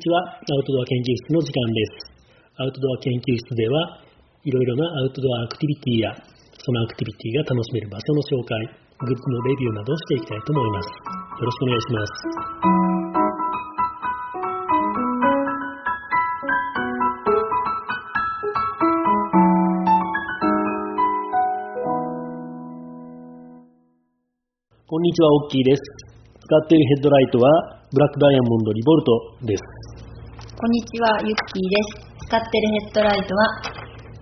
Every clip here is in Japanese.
こんにちは。アウトドア研究室の時間です。アウトドア研究室では、いろいろなアウトドアアクティビティや、そのアクティビティが楽しめる場所の紹介、グッズのレビューなどをしていきたいと思います。よろしくお願いします。こんにちは、オッキーです。使っているヘッドライトは、ブラックダイヤモンドリボルトです。こんにちは、ユッキーです。使ってるヘッドライトは、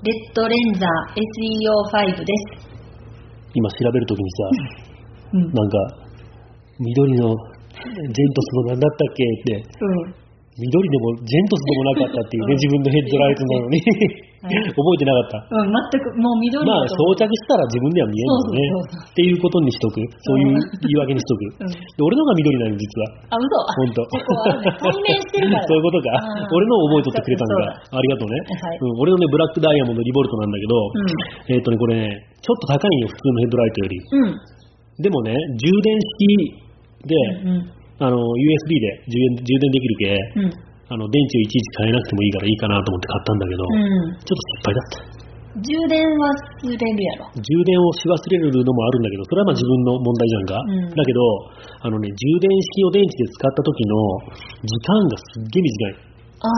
レッドレンザー SEO5 です。今調べるときにさ、うん。なんか、緑のジェントスの何だったっけって、うん。緑でもジェントスでもなかったっていうね、自分のヘッドライトなのに、は い 覚えてなかった。うん、全く、もう緑まあ、装着したら自分では見えるのね。っていうことにしとく。そういう言い訳にしとく。うんで俺のが緑なの、実は。あ、嘘あ、ほんと。そこはね対面してるから。そういうことか俺のを覚えとってくれたんだ。ありがとうね。はいうん、俺のね、ブラックダイヤモンドリボルトなんだけど、うえっ、とね、これね、ちょっと高いんよ、普通のヘッドライトより。でもね、充電式で、うん。あの、USB で充電充電できる系、うん。あの、電池をいちいち変えなくてもいいからいいかなと思って買ったんだけど、うん。ちょっと失敗だった。充電は忘れるやろ。充電をし忘れるのもあるんだけど、それはまあ自分の問題じゃんか。うんだけど、あのね、充電式を電池で使った時の時間がすっげえ短い。ああ、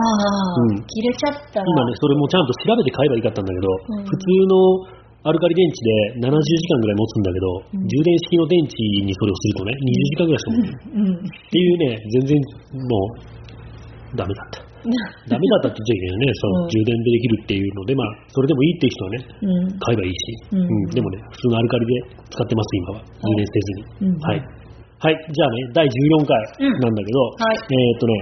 うん切れちゃったら。今ね、それもちゃんと調べて買えばいいかったんだけど、うん普通のアルカリ電池で70時間ぐらい持つんだけど、うん充電式の電池にそれをするとね、20時間ぐらいしか持つ。うん。っていうね、全然もう、ダメだった。ダメだったって言っちゃいけないね、そのうん充電でできるっていうので、まあ、それでもいいっていう人はね、うん。買えばいいし、うんでもね、普通のアルカリで使ってます、今は。充電せずに。うんはい。はい、じゃあね、第14回なんだけど、はいえーっとね、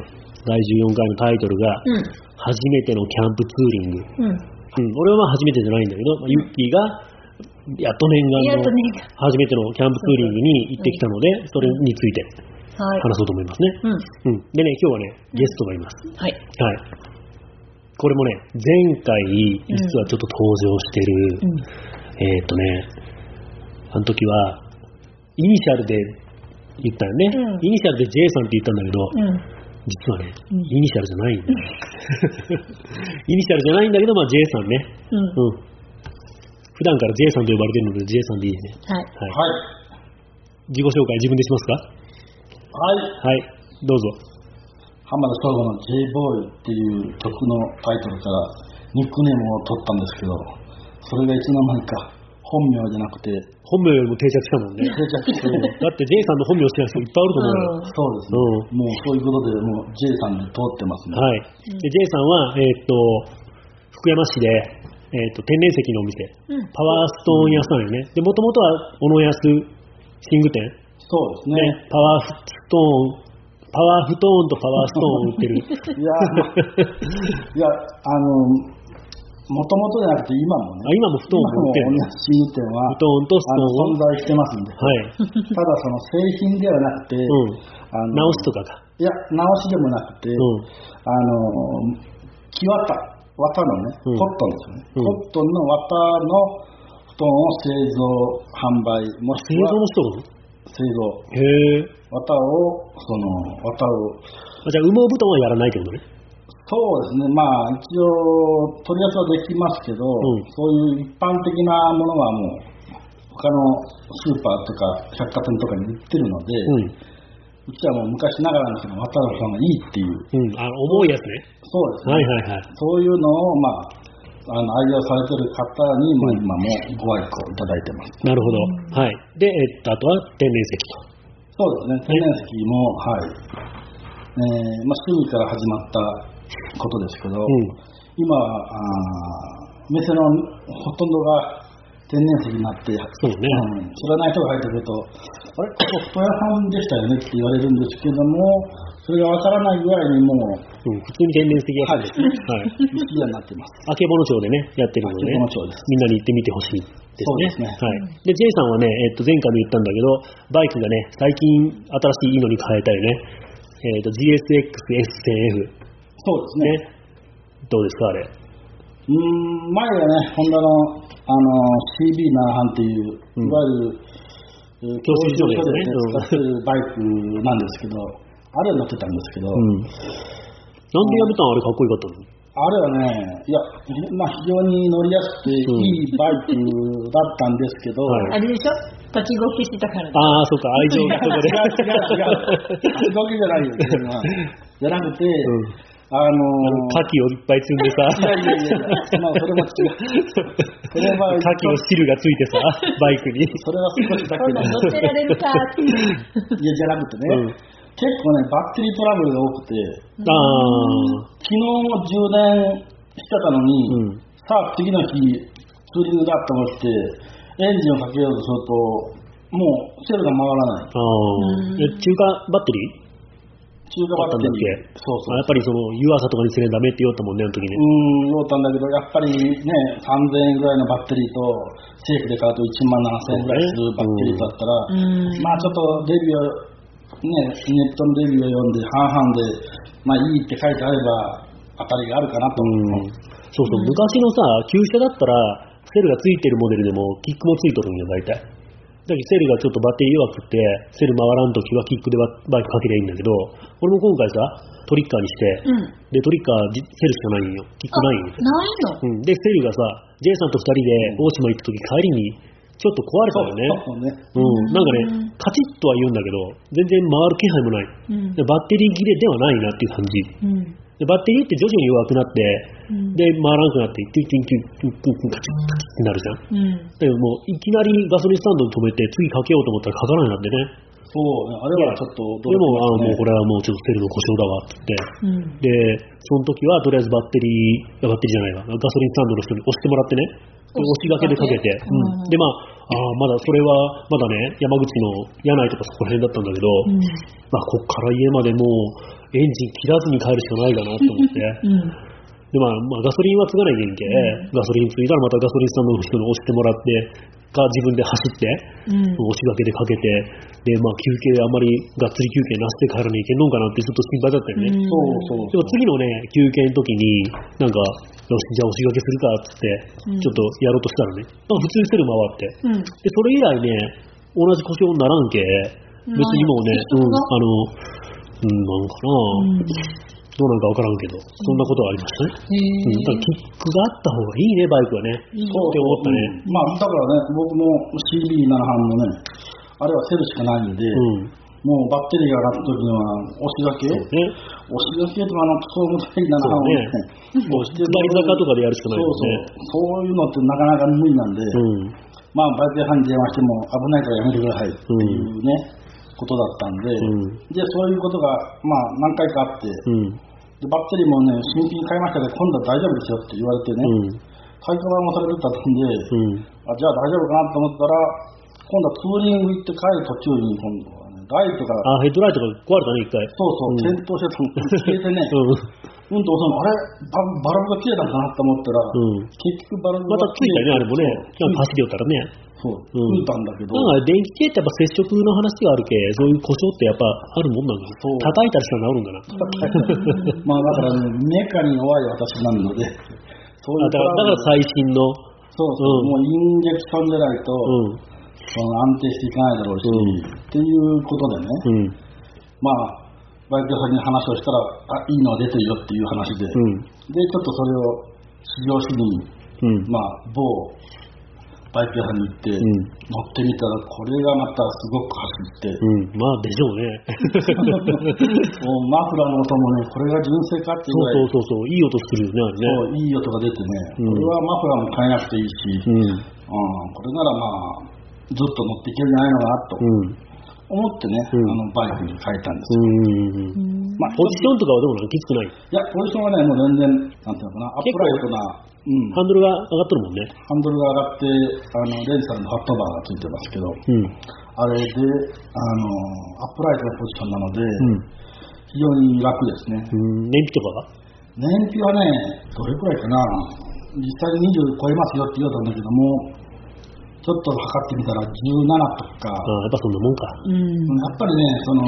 第14回のタイトルが、うん。初めてのキャンプツーリング。うん。うん、俺はまあ初めてじゃないんだけど、まあ、ユッキーが、やっと念願の初めてのキャンプツーリングに行ってきたので、それについてはい。話そうと思いますね。うん。うん。でね、今日はね、ゲストがいます。はい。はい。これもね、前回、実はちょっと登場してる、うん。えーっ、とね、あの時は、イニシャルで言ったよね。うんイニシャルで J さんって言ったんだけど、うん。実はね、うんイニシャルじゃないんだよ。イニシャルじゃないんだけど、まあ J さんね。うん。うん。普段から J さんと呼ばれてるので J さんでいいね。はい。はい。はい。自己紹介自分でしますか？はい。はい。どうぞ。浜田省吾の J-Boy っていう曲のタイトルからニックネームを取ったんですけど、それがいつの間にか本名じゃなくて、本名よりも定着したもんね。定着して、だって J さんの本名知らない人いっぱいいると思うよ。そうですね。もうそういうことで、もう J さんで通ってますね。はい。で、J さんは、えーっと、福山市で、えーっと、天然石のお店、うん。パワーストーン屋さんよね。で、もともとは、小野安寝具店。そうですね。ね、パワーストーン、パワーフトーンとパワーストーンを売ってる。いや、いや、あの、もともとじゃなくて今もね、あ今もを売ってる今も同じ寝具店は、とストーンを。存在してますんで、はい。ただその製品ではなくて、うん。あの直しとかか。いや、直しでもなくて、うん。あの、木綿、綿のね、うんコットンですよね。うんコットンの綿の布団を製造、販売、もし製くは造の人が？製造。へえ。綿を、その、綿を、あじゃあ、羽毛布団はやらないってことね？そうですね、まあ、一応、取り扱いできますけど、んそういう一般的なものはもう、他のスーパーとか百貨店とかに売ってるので、うん。うちはもう昔ながらのその綿の布団がいいっていう、うん。あの、重いやつね。そうですね。はいはいはい。そういうのを、まあ、あの愛用されてる方に、まあ、今もご愛顧いただいてます。なるほど。はい。で、えっと、あとは天然石と。そうですね、天然石も、はい。えーまあ、趣味から始まったことですけど、うん。今は、あー店のほとんどが天然石になって、そうね。うん知らない人が入ってくると、あれ、ここ布団屋さんでしたよねって言われるんですけども、それがわからないぐらいにもう、うん。普通に天然石屋さんですね。はい。一時になってます。あけぼの町でね、やってるので、ね、あけぼの町ですみんなに行ってみてほしいですね。そうはい。で、J さんはね、えっと、前回も言ったんだけど、バイクがね、最近新しいいいのに変えたよね。えっと、GSX-S1000F。そうですね。ね。どうですか、あれ？うーん前はね、ホンダのあの CB7 っていう、うんいわゆる、えー教習所でね教習所で使ってるバイクなんですけど、あれ乗ってたんですけど、うん。なんでやめたんあれかっこよかったの？あれはね、いや、まあ、非常に乗りやすくていいバイクだったんですけど、はいあれでしょ？立ち動きしてたからね。ああ、そっか、愛情のとこで。違う違う違う。立ち動きじゃないよ、じゃなくて、うんあのあの牡蠣をいっぱい積んでさ、いやいやいや、まあそれも違う。それは牡蠣の汁がついてさ、バイクに。それは少しだけ乗ってられるかって。いや、じゃなくてね、うん結構ね、バッテリートラブルが多くて、ああ、昨日も充電してたのに、うん。さあ次の日、ツーリングだと思って、エンジンをかけようとすると、もうセルが回らない。あ中華バッテリー？中華バッテリー。あそうそう。やっぱりその、湯浅とかにすればダメって言おったもんね、あの時ね。うーん、思ったんだけど、やっぱりね、3000円ぐらいのバッテリーと、政府で買うと1万7000円ぐらいするバッテリーだったら、うん。まあちょっとレビューを、ね、ネットのレビューを読んで、半々で、まあいいって書いてあれば、当たりがあるかなとうん思う。そうそう、昔のさ、旧車だったら、セルがついてるモデルでも、キックもついとるんよ、大体。だけど、セルがちょっとバッテリー弱くって、セル回らんときはキックでババイクかけりゃいいんだけど、俺も今回さ、トリッカーにして、うん。で、トリッカーじセルしかないんよ。キックないんよ。ないの？うん、で、セルがさ、J さんと二人で大島行った時帰りに、ちょっと壊れたよね。そうね。うん、なんかね、カチッとは言うんだけど、全然回る気配もない。うんでバッテリー切れではないなっていう感じ。うん。でバッテリーって徐々に弱くなって、うんで、回らなくなって、キュッキュッキュッキュッキュッキュッカチッカチッってなるじゃん。うん。でももう、いきなりガソリンスタンドに止めて、次かけようと思ったらかからないなってね。そうね。あれはちょっとでも、あもうこれ。れはもうちょっとセルの故障だわって言って、うん。で、その時はとりあえずバッテリー、バッテリーじゃないわ、ガソリンスタンドの人に押してもらってね、で押しがけでかけて、うんうんで、まあ、あーまだそれは、まだね、山口の柳井とかそこら辺だったんだけど、うん。まあ、こっから家までもう、エンジン切らずに帰るしかないかなと思って、うん。で、まあ、まあ、ガソリンはつがないけん。け、ガソリンついたらまたガソリンスタンドの人に押してもらって、か自分で走って、うん。押しがけでかけて、で、まあ、休憩、あんまりがっつり休憩なしで帰らにいけんのかなってずっと心配だったよね。そうそうでも次のね、休憩の時に、なんか、よし、じゃあ押しがけするかっつって、うん。ちょっとやろうとしたらね、普通にセル回って、うん。で、それ以来ね、同じ故障にならんけ、別にもうね、うん、あの、うん、なんかな、どうなんかわからんけど、そんなことがありましたね。うん、だからキックがあった方がいいね、バイクはね。いいって思ったね。まあ、だからね、僕も CB7 班もね、あれはセルしかないんで、うん。もうバッテリーが上がった時には、押しがけ、そうね。押しがけとか、あの、クソ重たい7班をね、もう下り坂とかでやるしかないもんね。そうそう、そういうのってなかなか無理なんで、うん。まあ、バイク屋さんに電話しても危ないからやめてくださいっていうね、ことだったんで、うんで、そういうことが、まあ、何回かあって、うん。でバッテリーもね、新品買いましたけど、今度は大丈夫ですよって言われてね、うん。買い替えもされてたんで、うん。あじゃあ大丈夫かなと思ったら、今度はツーリング行って帰る途中に、今度ライトが、あ、ヘッドライトが壊れたね、一回。そうそう、うん。点灯してたの、消えてね、うん。うんと押すの、あれ？バ、バルブが切れたのかなと思ったら、うん。結局バルブまたついたよね、あれもね。なんかそう走りよったらね。そう、うん。たんだけど、なんか電気系ってやっぱ接触の話があるけ、そういう故障ってやっぱあるもんなんだ。そう。叩いたりしたら治るんだな。まあだからね、メカに弱い私なので、そういうあだから、だから最新の、そうそう、うん。もうインジェクションじゃないと、うん。その安定していかないだろうし、っていうことでね、うん。まあ、バイク屋さんに話をしたら、あ、いいのは出てるよっていう話で、うん。で、ちょっとそれを試乗しに、うん。まあ、某バイク屋さんに行って、うん乗ってみたら、これがまたすごく走って、うん。まあ、でしょうね。もうマフラーの音もね、これが純正かっていうぐらい、そうそうそうそう、いい音するよね、あれね。そういい音が出てね、うんこれはマフラーも変えなくていいし、うん。うん、これならまあ、ずっと乗っていけるんじゃないのかなとうん。思ってね、うんあのバイクに変えたんですよ。うん。まあ、ポジションとかはでもきつくない？いや、ポジションはね、もう全然、なんていうのかな、アップライトな、うん、ハンドルが上がっとるもんね。ハンドルが上がって、あのレンサルのハットバーがついてますけど、うん。あれで、あのアップライトのポジションなので、うん。非常に楽ですね。うん。燃費とかは？燃費はね、どれくらいかな、実際に20超えますよって言われたんだけども、ちょっと測ってみたら17とか、ああ、やっぱそんなもんか。うん。やっぱりね、その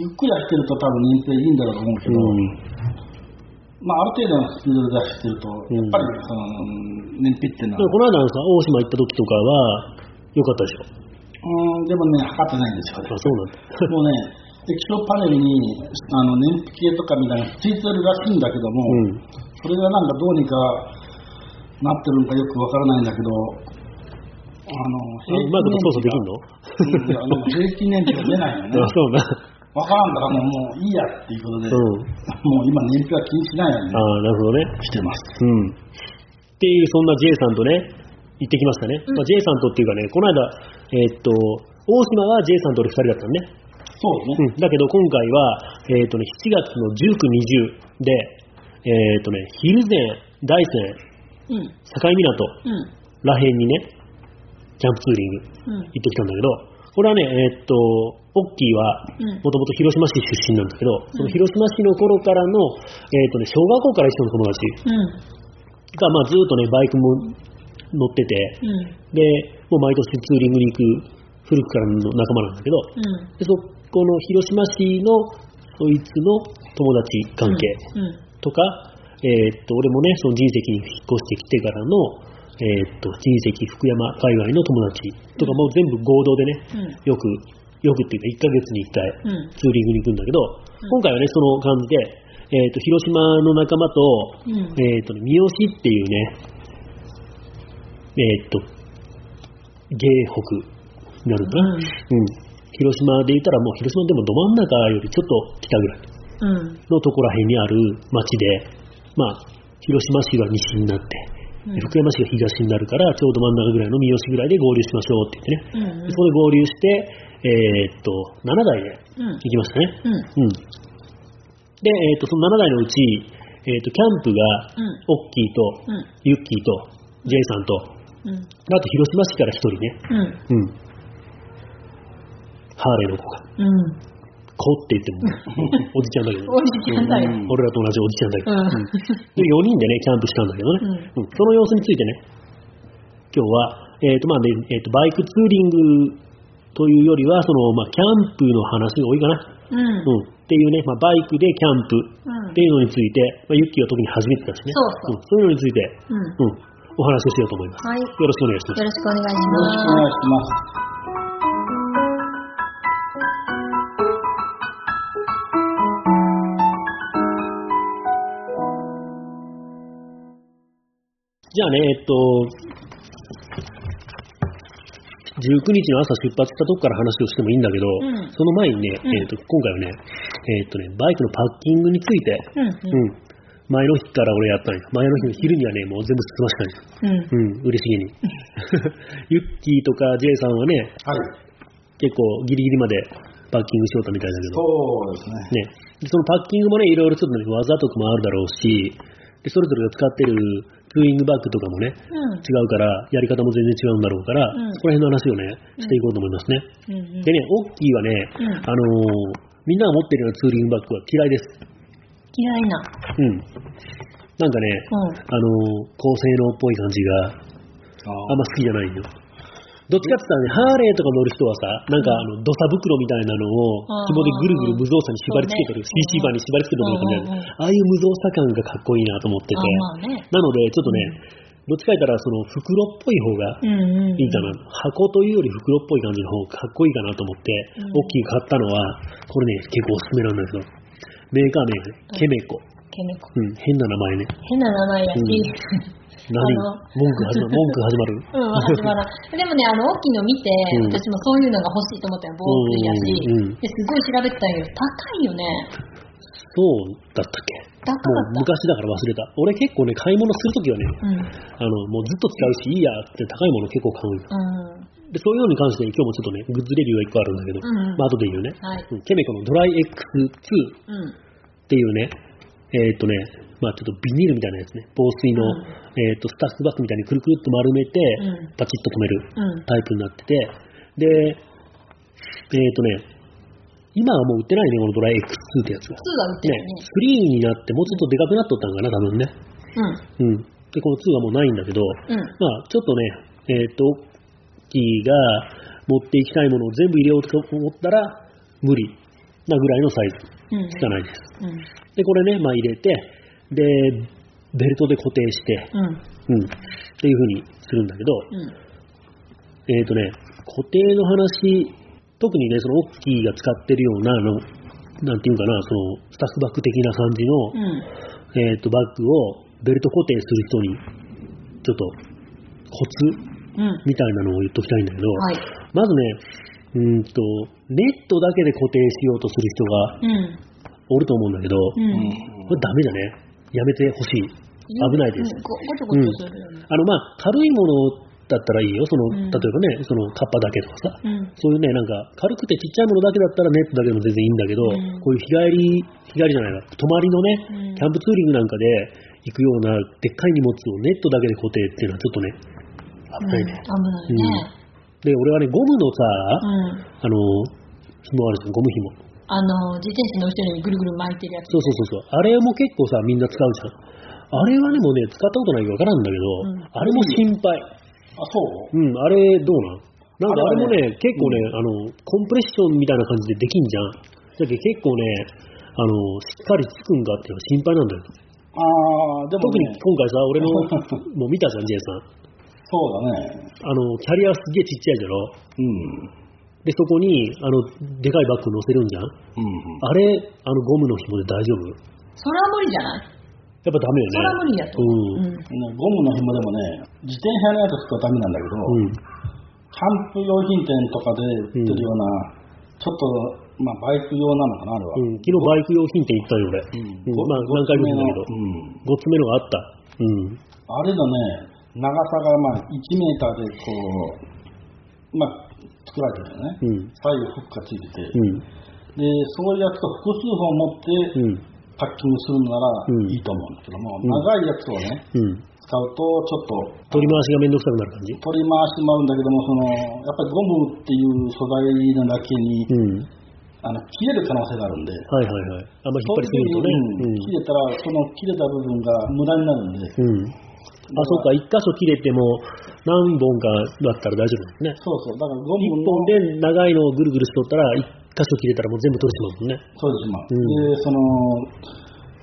ゆっくり走ってると多分燃費いいんだろうと思うけど、まあ、ある程度のスピードで出してると、んやっぱりその燃費っていうのは、この間のさ、大島行った時とかは、良かったでしょ。うん、でもね、測ってないんですよねあ、。そうなんだ。もうね、液晶パネルにあの燃費計とかみたいなのがついてるらしいんだけども、うん。それがなんかどうにかなってるのかよくわからないんだけど、あの、うまいこと操作できんの？平均燃費が出ないよね。あ、そうな。わからんからもうもういいやっていうことで、うん。もう今燃費は気にしないようにああ、なるほどね。してます。うん。っていう、そんな J さんとね、行ってきましたね。うんまあ、J さんとっていうかね、この間、えーっと、大島は J さんと俺2人だったのね。そうですね。うん。だけど今回は、えーっとね、7月の19、20で、えーっとね、蒜山、大山、うん。境港うん。らへんにね、キャンプツーリングうん。行ってきたんだけど、これはね、えーっと、オッキーは、うんもともと広島市出身なんだけど、その広島市の頃からの、えーっとね、小学校から一緒の友達うん。が、まあ、ずっとね、バイクも乗ってて、うん。で、もう毎年ツーリングに行く古くからの仲間なんだけど、うん。でそこの広島市のそいつの友達関係うん。とか、えーっと、俺もね、その人石に引っ越してきてからの、えーっと、人石福山界隈の友達とかもう全部合同でね、うん。よく、よくっていうか1ヶ月に1回うん。ツーリングに行くんだけど、うん今回はね、その感じで、えーっと、広島の仲間と、うん。えっ、とね、三好っていうね、えっ、と、芸北になるのかな、うんうん。広島で言ったらもう広島でもど真ん中よりちょっと北ぐらいうん。のところらへんにある町で、まあ、広島市は西になって、うん福山市が東になるから、ちょうど真ん中ぐらいの三好ぐらいで合流しましょうって言ってね。うん。でそこで合流して、えっ、と、7台でうん。行きましたね。うん。うん。で、えっ、と、その7台のうち、えっ、と、キャンプが、うん。オッキーと、うん。ユッキーと、ジェイさんと、うん。あと広島市から一人ね、うん。うん。ハーレーの子が、うん。子って言っても、おじちゃんだけど、おじちゃんだよ。うん俺らと同じおじちゃんだけど、で4人でね、キャンプしたんだけどね、うんその様子についてね、今日は、えっ、と、まあね、えっ、と、バイクツーリングというよりは、その、まあ、キャンプの話が多いかな。うん。うん。っていうね、まあ、バイクでキャンプうんっていうのについて、まあ、ユッキーは特に初めてだしね。そうそううん。そういうのについて、うん。うん、お話をしようと思います。はい。よよろしくお願いします。ろしくお願いしよろしくお願いします。じゃあね、えっと、19日の朝出発したとこから話をしてもいいんだけど、うんその前にね、うんえっと、今回はね、えっとね、バイクのパッキングについて、うん。うん、前の日から俺やったんよ。前の日の昼にはね、もう全部済ましたんよ。うん。うん、嬉しげに。ユッキーとか J さんはね、はい。結構ギリギリまでパッキングしようたみたいだけど、そうですね。ね、でそのパッキングもね、いろいろちょっとね、技とかもあるだろうし、でそれぞれが使ってるツーリングバッグとかもね、うん。違うから、やり方も全然違うんだろうから、うんそこら辺の話をね、していこうと思いますね。うん。でね、オッキーはね、うんあのーみんなが持ってるようなツーリングバッグは嫌いです。嫌いな。うん。なんかね、うん。あのー高性能っぽい感じがあんま好きじゃないんよ。どっちかって言ったらね、ハーレーとか乗る人はさ、なんかあの、土佐袋みたいなのを紐でぐるぐる無造作に縛り付けてる、CC 板に縛り付けてるみたいな、うんうんうんああいう無造作感がかっこいいなと思ってて。なので、ちょっとね、どっちか言ったらその袋っぽい方がうんうん。いいかな、箱というより袋っぽい感じの方がかっこいいかなと思って、うん大きい買ったのは、これね、結構おすすめなんだけど、メーカー名がね、ケメコ。ケメコ。うん、変な名前ね。変な名前やし。何あの文句始まる？文句始まる？うん、始まらん。でもね、あの、大きいの見て、うん私もそういうのが欲しいと思ったよ。防水やし、うんうんうんですごい調べてたんやけど、高いよね。そうだったっけ高かもう。昔だから忘れた。俺結構ね、買い物するときはね、うん。あの、もうずっと使うし、いいやって高いもの結構買うんよ。うん。で、そういうのに関して今日もちょっとね、グッズレビューが1個あるんだけど、うんまあ後で言うね。はい。うんケメコのドライ X2 っうん。ていうね、えーっとね、まあちょっとビニールみたいなやつね、防水の、うんえーっと、スタッフバッグみたいにくるくるっと丸めて、うんパチッと止めるうん。タイプになってて、で、えーっとね、今はもう売ってないね、このドライ X2 ってやつが。普通は売ってねるね。、3になってもうちょっとでかくなっとったんかな、多分ね。うん。で、この2はもうないんだけど、うん。うん。まあ、ちょっとね、えっ、と、キーが持っていきたいものを全部入れようと思ったら、無理なぐらいのサイズうん。しかないです。うん。で、これね、まあ入れて、で、ベルトで固定して、うん。うん、っていう風にするんだけど、うん。えっ、とね、固定の話、特にね、そのオッキーが使ってるようなあのなんていうかな、その、スタッフバッグ的な感じの、うん。えっ、と、バッグをベルト固定する人に、ちょっと、コツうん。みたいなのを言っときたいんだけど、はい。まずね、うーんと、ネットだけで固定しようとする人がうん。おると思うんだけど、うん。これダメだね。やめてほしい。危ないですうん。あの、まあ、軽いものだったらいいよ。その、うん例えばね、その、カッパだけとかさ。うん。そういうね、なんか、軽くてちっちゃいものだけだったらネットだけでも全然いいんだけど、うんこういう日帰り、日帰りじゃないな、泊まりのね、うんキャンプツーリングなんかで行くようなでっかい荷物をネットだけで固定っていうのはちょっとね、危ないね。危ないね。で、俺はね、ゴムのさ、うん。あの、紐あるじゃん、ゴム紐。あの、自転車の後ろにぐるぐる巻いてるやつ。そうそうそうそう。あれも結構さ、みんな使うじゃん。あれはね、もうね、使ったことないからわからんだけど、うんあれも心配。あ、そう？うん、あれどうなん？なんかあれもね、結構ね、あの、コンプレッションみたいな感じでできんじゃん。だけど結構ね、あの、しっかりつくんかっていうのは心配なんだよ。ああ、でも特にね、今回さ、俺の、もう見たじゃん、ジェイさん。そうだね。あの、キャリアすげえちっちゃいじゃろ？うん。で、そこに、あの、でかいバッグ乗せるんじゃん？うん。あれ、あの、ゴムの紐で大丈夫？それは無理じゃない？やっぱダメよね。それは無理やと思う。うん。うん。ねゴムの紐でもね、自転車のやつ使うためなんだけど、うん。キャンプ用品店とかで売ってるような、ちょっと、まあ、バイク用なのかな、あれは。うん、昨日バイク用品店行ったよ、俺。うんうんまあ、何回も言うんだけど、うん。5つ目のがあった。うん。あれのね、長さがまあ1メーターでこう、まあ、作られてるよね。うん。左右フックがついてて、うん。で、そういうやつと複数本持ってうん。パッキングするならうんいいと思うんだけども、うん長いやつをね、うん。使うとちょっと取り回しがめんどくさくなる感じ？取り回してもらうんだけども、その、やっぱりゴムっていう素材なだけに、うん。あの、切れる可能性があるんで、はいはいはい。あんま引っ張りすぎるとね。うん切れたら、その切れた部分が無駄になるんで、うん。うん。あ、そうか、一箇所切れても何本かだったら大丈夫ですね。そうそう、だからゴ一ムの本で長いのをぐるぐるしとったら、一箇所切れたらもう全部取れてしまうもんね。そうです、まあ。うんで、その、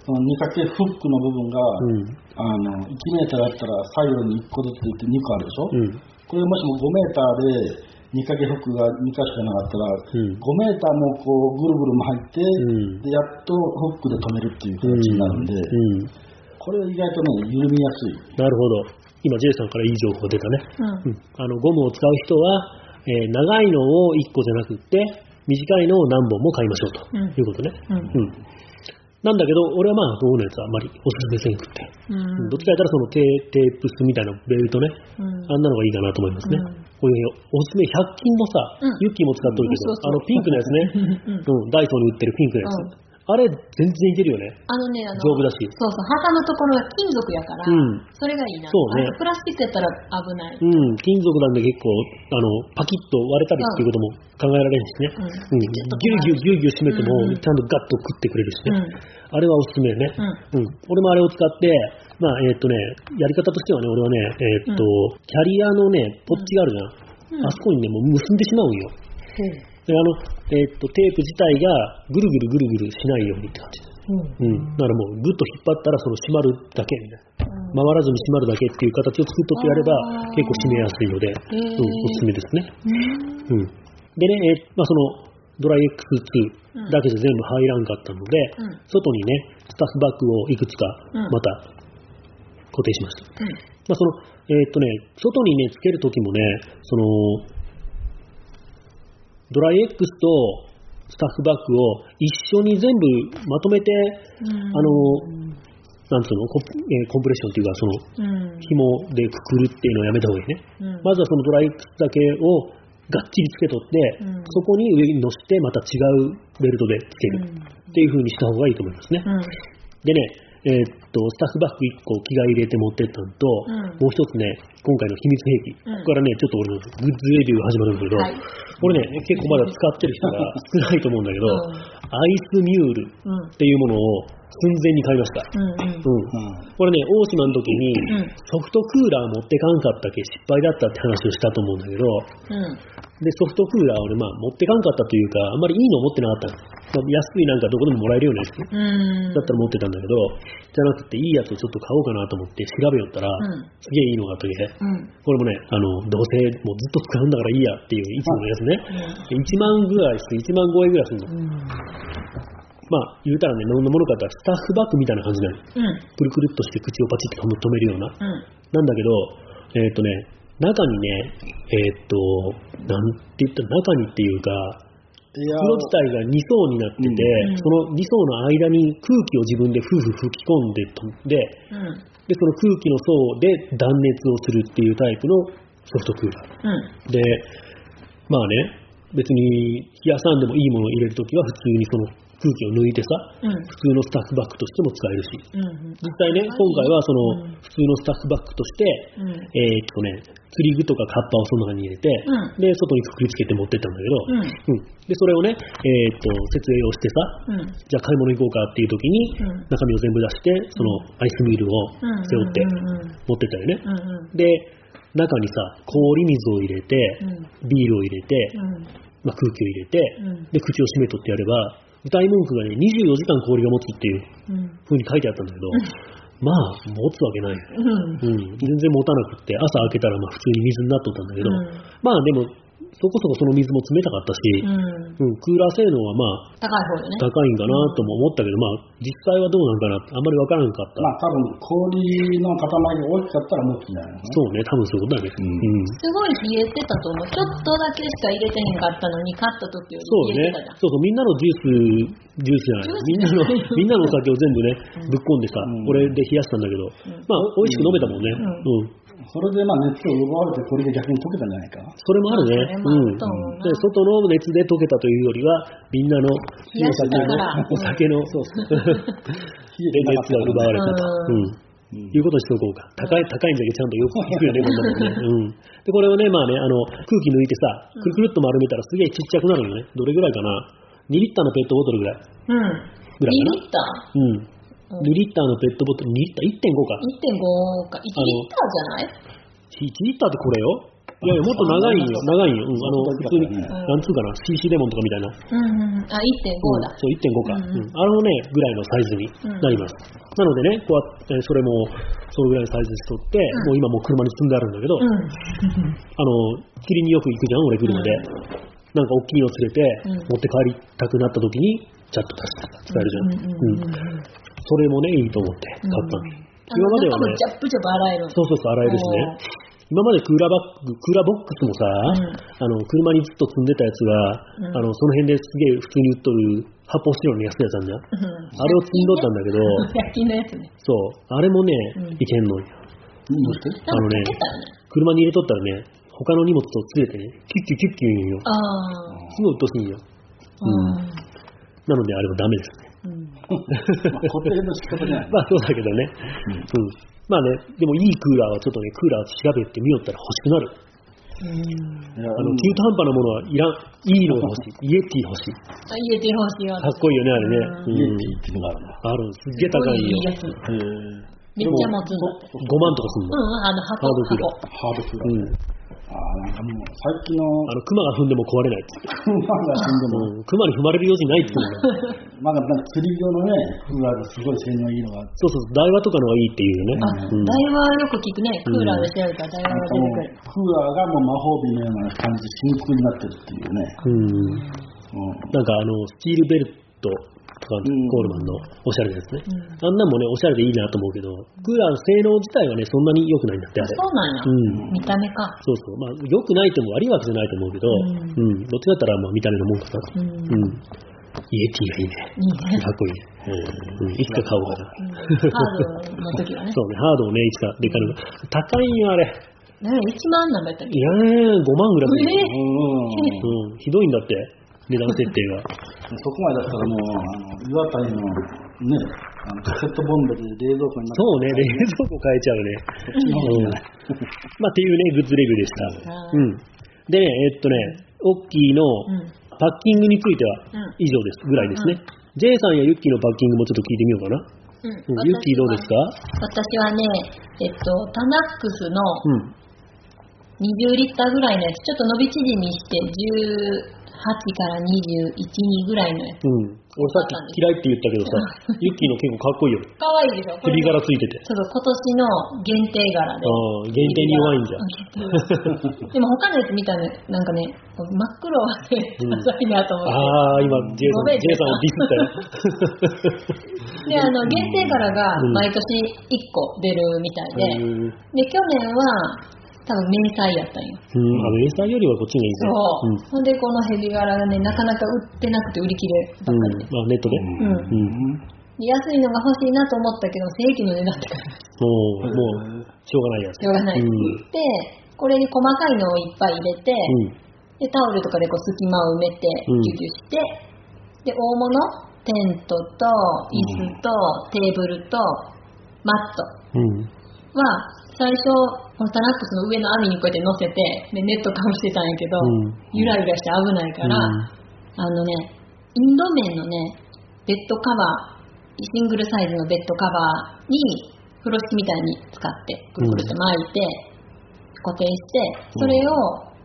その2かけフックの部分が、うん。あの、1メーターだったら左右に1個ずついって2個あるでしょ、うん。これもしも5メーターで2かけフックが2か所しかなかったら、うん5メーターもこうぐるぐる巻いて、うんでやっとフックで止めるっていう形になるんで、うん。これ意外とね、緩みやすい。なるほど。今、J さんからいい情報が出たね。うん。うん、あのゴムを使う人は、えー長いのを1個じゃなくって短いのを何本も買いましょうとうん。いうことね、うん。うん。なんだけど俺はまあゴムのやつはあんまりおすすめせんくって、うん。どっちかやったらそのテテープスみたいなベルトね、うん。あんなのがいいかなと思いますね、うん。こういうおすすめ100均のさ、うん。ユッキーも使っとるけど、あのピンクのやつね、うん。うん、ダイソーに売ってるピンクのやつ、あれ全然いけるよねあのね、あの、丈夫だしそうそう、旗のところが金属やから、うんそれがいいな。そうねプラスチックやったら危ない。うん、金属なんで結構、あの、パキッと割れたりっていうことも考えられるしね。うんうん。ギュギュギュギュ締めても、うんうんちゃんとガッと食ってくれるしね。うんあれはおすすめね。うん。俺もあれを使って、まあ、えーっとね、やり方としてはね、俺はね、えーっと、キャリアのね、ポッチがあるじゃん。うんあそこにね、もう結んでしまうんよ。で、あの、えーっと、テープ自体がぐるぐるぐるぐるしないようにって感じ。うん。うん。だからもう、ぐっと引っ張ったら、その閉まるだけみたいな。うん回らずに閉まるだけっていう形を作っとってやれば結構締めやすいので、うん、おすすめですね。うんうん、でね、えーまあ、そのドライ X2 だけじゃ全部入らんかったので、うん外にね、スタッフバッグをいくつかうんまた固定しました。うんまあ、そのえーっとね、外にね、つけるときもね、そのドライ X とスタッフバッグを一緒に全部まとめて、うんあの、なんつうのコン,、えーコンプレッションっていうか、その、うん。紐でくくるっていうのをやめた方がいいね。うんまずはそのドライ X だけをがっちりつけとって、うんそこに上に乗せてまた違うベルトでつけるうんっていう風にした方がいいと思いますね。うん。でね、えーっと、スタッフバッグ1個着替え入れて持ってったのと、うんもう一つね、今回の秘密兵器、うんここからね、ちょっと俺のグッズレビューが始まるんだけど、はいこれね、結構まだ使ってる人が 少ないと思うんだけど、うんアイスミュールうん。っていうものを寸前に買いました。うん。うん。うんこれね、大島の時にうんソフトクーラー持ってかんかったけ？失敗だったって話をしたと思うんだけど、うん。で、ソフトクーラー俺まあ持ってかんかったというか、あんまりいいの持ってなかったの。まあ安いなんかどこでももらえるようなやつうん。だったら持ってたんだけど、じゃなくていいやつをちょっと買おうかなと思って調べよったら、うんすげえいいのがあったけうん。これもね、あの、どうせもうずっと使うんだからいいやっていういつものやつね。1万ぐらいする、1万超えぐらいするの。まあ、言うたらね、どんなものかってスタッフバッグみたいな感じなの。うん。くるくるっとして口をパチッと止めるような。うん。なんだけど、えーっ、とね、中にね、えーっ、と、なんて言ったら中にっていうか、袋自体が2層になってて、うんその2層の間に空気を自分でふうふう吹き込んで飛んで、うん。で、その空気の層で断熱をするっていうタイプのソフトクーラー。うん。で、まあね、別に冷やさんでもいいものを入れるときは普通にその空気を抜いてさ、うん。普通のスタッフバッグとしても使えるし、うん。実際ね、今回はそのうん普通のスタッフバッグとして、うん。えーっとね、釣り具とかカッパをその中に入れて、うんで、外にくくりつけて持ってったんだけど、うん。うんで、それをね、えーっと、設営をしてさ、うん。じゃあ買い物行こうかっていう時に、うん中身を全部出して、そのアイスミールをうん。背負ってうん。持ってったよね。うん。で、中にさ、氷水を入れて、うん。ビールを入れて、うん。まあ、空気を入れて、うんで、口を閉めとってやれば、歌い文句がね、24時間氷が持つっていううん。風に書いてあったんだけど、まあ、持つわけない。うん。うん、全然持たなくって、朝開けたらまあ普通に水になっとったんだけど、うんまあでも、そこそこその水も冷たかったし、うん。うん、クーラー性能はまあ高い方よね。高いんかなとも思ったけど、まあ実際はどうなんかなってあんまりわからんかった。まあ多分氷の塊が大きかったら持つんじゃないのかな。そうね、多分そういうことだね。うんうんすごい冷えてたと思う。ちょっとだけしか入れてへんかったのに、買った時よそうねり冷えてたじゃん。。そうそう、みんなのジュース、ジュースじゃない。みんなの、みんなのお酒を全部ね、ぶっ込んでさ、うんこれで冷やしたんだけど、まあ、美味しく飲めたもんね。うん。それでまあ熱を奪われてこれで逆に溶けたんじゃないか？な。それもあるね。うなで、外の熱で溶けたというよりは、みんなの冷やしたから。お酒の、そうそう。で、熱が奪われたと。うんうん。いうことにしておこうか。高い、高いんだけどちゃんとよく聞くよね、こんなもんね。うん。で、これをね、まあね、あの、空気抜いてさ、くるくるっと丸めたらすげえちっちゃくなるよね。どれぐらいかな？2リッターのペットボトルぐらい。うん。ぐらい2リッター？うん。うん2リッターのペットボトル、2リッター ?1.5 か。1.5か。1リッターじゃない？1リッターってこれよ？いやいや、もっと長いんよ。長いんよ。うん。あの、普通に、うんなんつうかな、CC レモンとかみたいな。うんうん。あ、1.5だ。そう、1.5か。うんうんうんあのね、ぐらいのサイズになります。なのでね、こうやって、それも、そのぐらいのサイズにしとって、うんもう今もう車に積んであるんだけど、うん。あの、釣りによく行くじゃん、俺車で。なんか大きいの連れて、うん持って帰りたくなった時に、チャッと出して使えるじゃん。うんうんうんうんそれもね、いいと思って買ったの。今まではね、ジャップジャップ洗える。そうそうそう、洗えるしね。今までクーラーバッグ、クーラーボックスもさ、あの、車にずっと積んでたやつが、うんあの、その辺ですげえ普通に売っとる発泡スチロールの安いやつあるじゃん。うんあれを積んどったんだけど、焼きのやつね。そう、あれもね、うんいけんのよ。あのね。車に入れとったらね、他の荷物と連れてね、キュッキュッキュッキュ言うんよ。あすごい鬱陶しいんよ。あ。なのであれはダメですね。うん。まあ固定の仕方じゃない。まあそうだけどね。うん。まあね、でもいいクーラーはちょっとね、クーラー調べてみよったら欲しくなる。あの、中途半端なものはいらん。いいのが欲しい。イエティ欲しい。あ入れてほしいわ。かっこいいよね、あれね。うん家うんって言っていうのがあるんだ。あるすっげえ高いよ。いいや。めっちゃ持つんだって。5万とかすんの？うん、あの箱、ハードクーラ箱。ハードクーラー。うん。ああ、なんかもう最近のあの、熊が踏んでも壊れないっつって。クマが死んでも、うん。熊に踏まれる用事ないっつって。まだなんか釣り用のね、クーラーがすごい性能いいのがあって、そうそう、台湾とかのがいいっていうよね。あ、うん台湾よく聞くね。クーラーで調べたら台湾が出てくる。クーラーがもう魔法瓶のような感じで真空になってるっていうね。うん。うんなんかあの、スチールベルトとか、んコールマンのおしゃれなやつね。うんあんなんもね、おしゃれでいいなと思うけど、クーラーの性能自体はね、そんなに良くないんだって、あれ。そうなんや。うん。見た目か。そうそう。まあ、良くないっても悪いわけじゃないと思うけど、ううん。どっちだったら、まあ、見た目のもんかさ。うん。うん。イエティがいいね。いいね。かっこいいね。うん。いつか買おうかな。うんハードの時はね。そうね、ハードをね、いつかでかるの。高いんよ、あれ。ね、1万なんだったっけ？いやー、5万ぐらいうん。ひどいんだって、値段設定が。そこまでだったらもう、あの、岩谷のね、あのカセットボンベで冷蔵庫になってそうね、冷蔵庫変えちゃうね。うん。まあ、っていうね、グッズレビューでした。うん。でね、えっとね、オッキーのうん。パッキングについてはうん以上です、ぐらいですね。J さんやユッキーのパッキングもちょっと聞いてみようかな。うんうん、ユッキーどうですか？私はね、えっと、タナックスのうん。20リッターぐらいのやつ、ちょっと伸び縮みして18から21、2ぐらいのやつ。うん。俺さっき嫌いって言ったけどさ、ユッキーの結構かっこいいよ。かわいいでしょ？首柄ついてて。そうそう、今年の限定柄で。限定に弱いんじゃん。でも他のやつ見たらね、なんかね、真っ黒はね、うんダサいなと思って。ああ、今、ジェイさん、ごめんジェイさんをディスったよ。で、あの、限定柄がうん毎年1個出るみたいで、うん、で、去年は多分明細やったんよ。あの、エーサーよりはこっちがいいね。そう。ほんで、このヘビ柄がね、なかなか売ってなくて売り切ればっかりで。うん。まあ、ネットで。うんうん。で安いのが欲しいなと思ったけど、正規の値段ってからもう、もう、しょうがないやつ。しょうがない。うんで、これに細かいのをいっぱい入れて、うん。で、タオルとかでこう隙間を埋めて、うんギュギュして、で、大物、テントと、椅子と、テーブルと、マットうん。は、最初、このタナックスの上の網にこうやって乗せて、で、ネットかぶしてたんやけど、うん。ゆらゆらして危ないから、うん。あのね、インド面のね、ベッドカバー、シングルサイズのベッドカバーに、風呂敷みたいに使って、くるくるって巻いて、固定して、それを、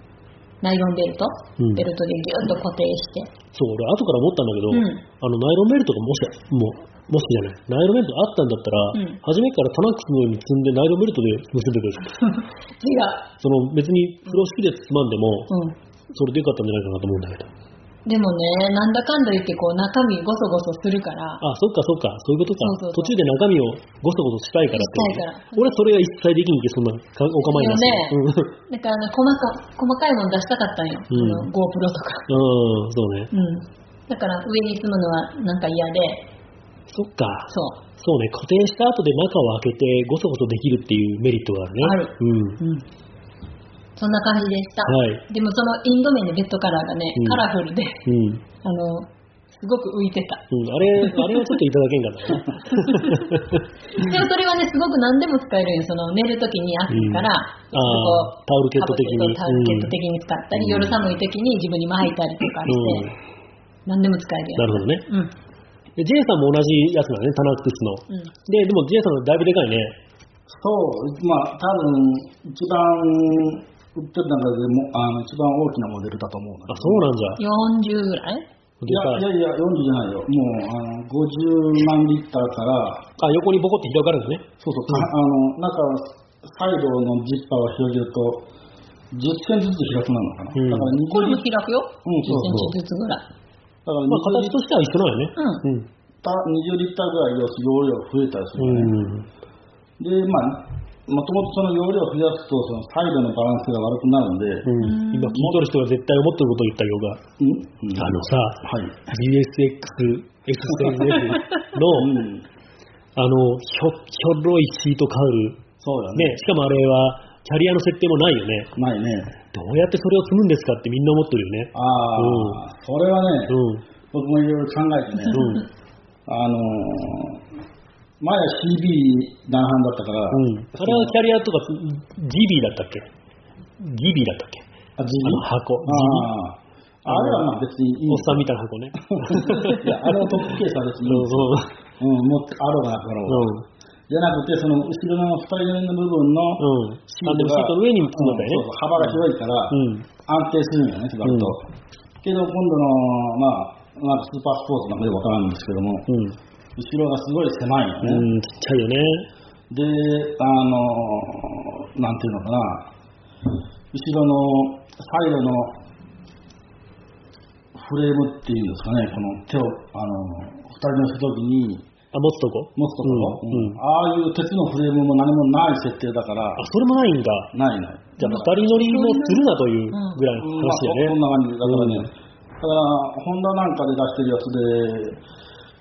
ナイロンベルト、うん。ベルトでギュッと固定して、そう、俺、後から思ったんだけど、うん。あの、ナイロンベルトがもし、もう、もしじゃない、ナイロンベルトあったんだったら、うん初めからタナックスの上に積んでナイロンベルトで結んでくる。違う。その、別に風呂敷でつまんでも、うん。それでよかったんじゃないかなと思うんだけど。でもね、なんだかんだ言ってこう中身ゴソゴソするから、あ、そっかそっか、そういうことか。そうそうそう途中で中身をゴソゴソしたいからって、いから俺それは一切できんけ、そんなかお構いなし。だから細か細かいもの出したかったんよ。うん GoPro とか。うん、うん、そうね。うん。だから上に積むのはなんか嫌で、そっか。そう。そうね、固定した後で中を開けてゴソゴソできるっていうメリットがあるね。あるうん。うん。そんな感じでした。はいでもそのインド面のベッドカラーがね、うんカラフルで、うん。あの、すごく浮いてた。うん、あれ、あれはちょっといただけんかったね。でもそれはね、すごく何でも使えるんよ。その寝るときに暑いから、うんあータオルケット的にタオルケット的に使ったり、うん夜寒いときに自分に巻いたりとかして、何でも使えるなるほどね。やつ。で J さんも同じやつなのね、タナックスの。うん。うん。で、でも J さんのだいぶでかいね。そう、まあ、多分一番売ってる中でもあの一番大きなモデルだと思うあ、んだけそうなんじゃ。40ぐらい？い。いやいやいや、40じゃないよ。もうあの50万リッターから、あ、横にボコって広がるんですね。そうそう、かあの中サイドのジッパーを広げると、10センチずつ広くなるのかな。うんだからこれ20も開くよ。うんそう10センチずつぐらい。だからまあ、20リッ形としては一緒なのね。うん。うん。ター20リッターぐらい容量増えたりするよね。で、まあ、もともとその容量を増やすと、そのサイドのバランスが悪くなるんで、うん。今、聞いとる人が絶対思ってることを言ったようが、うんあのさ、はい。GSX、X1000F の、うん。あの、ひょ、ひょろいシートカウル。そうだね。ね、しかもあれは、キャリアの設定もないよね。ないね。どうやってそれを積むんですかってみんな思ってるよね。ああ、それはね、うん。僕もいろいろ考えてね、うん。あのー、前は CB 南半だったから、うん。あれはキャリアとか、ギビだったっけ？ギビだったっけ？あ、G あの箱。ああ、あれはまあ別にいいおっさんみたいな箱ね。いや、あれのトップケースは別にいいんですよ。そうん、持って、あろうがなかろうが。じゃなくて、その後ろの二人乗りの部分のシートの上に積むんだよね。そうそう幅が広いから、うん。安定するんよね、座ると。けど今度の、まあ、まあ、スーパースポーツなんかでわからんんですけども、うん。後ろがすごい狭いよね。うん、ちっちゃいよね。で、あの、なんていうのかな、後ろのサイドのフレームっていうんですかね、この手を、あの、二人乗せた時にあ、持つとこ？持つとこ？ろ、うん。うん。ああいう鉄のフレームも何もない設定だから。あ、、それもないんだ。ないない。じゃあ、二人乗りもするなというぐらいの話だよね。そそんな感じ。だからね、だから、ホンダなんかで出してるやつで、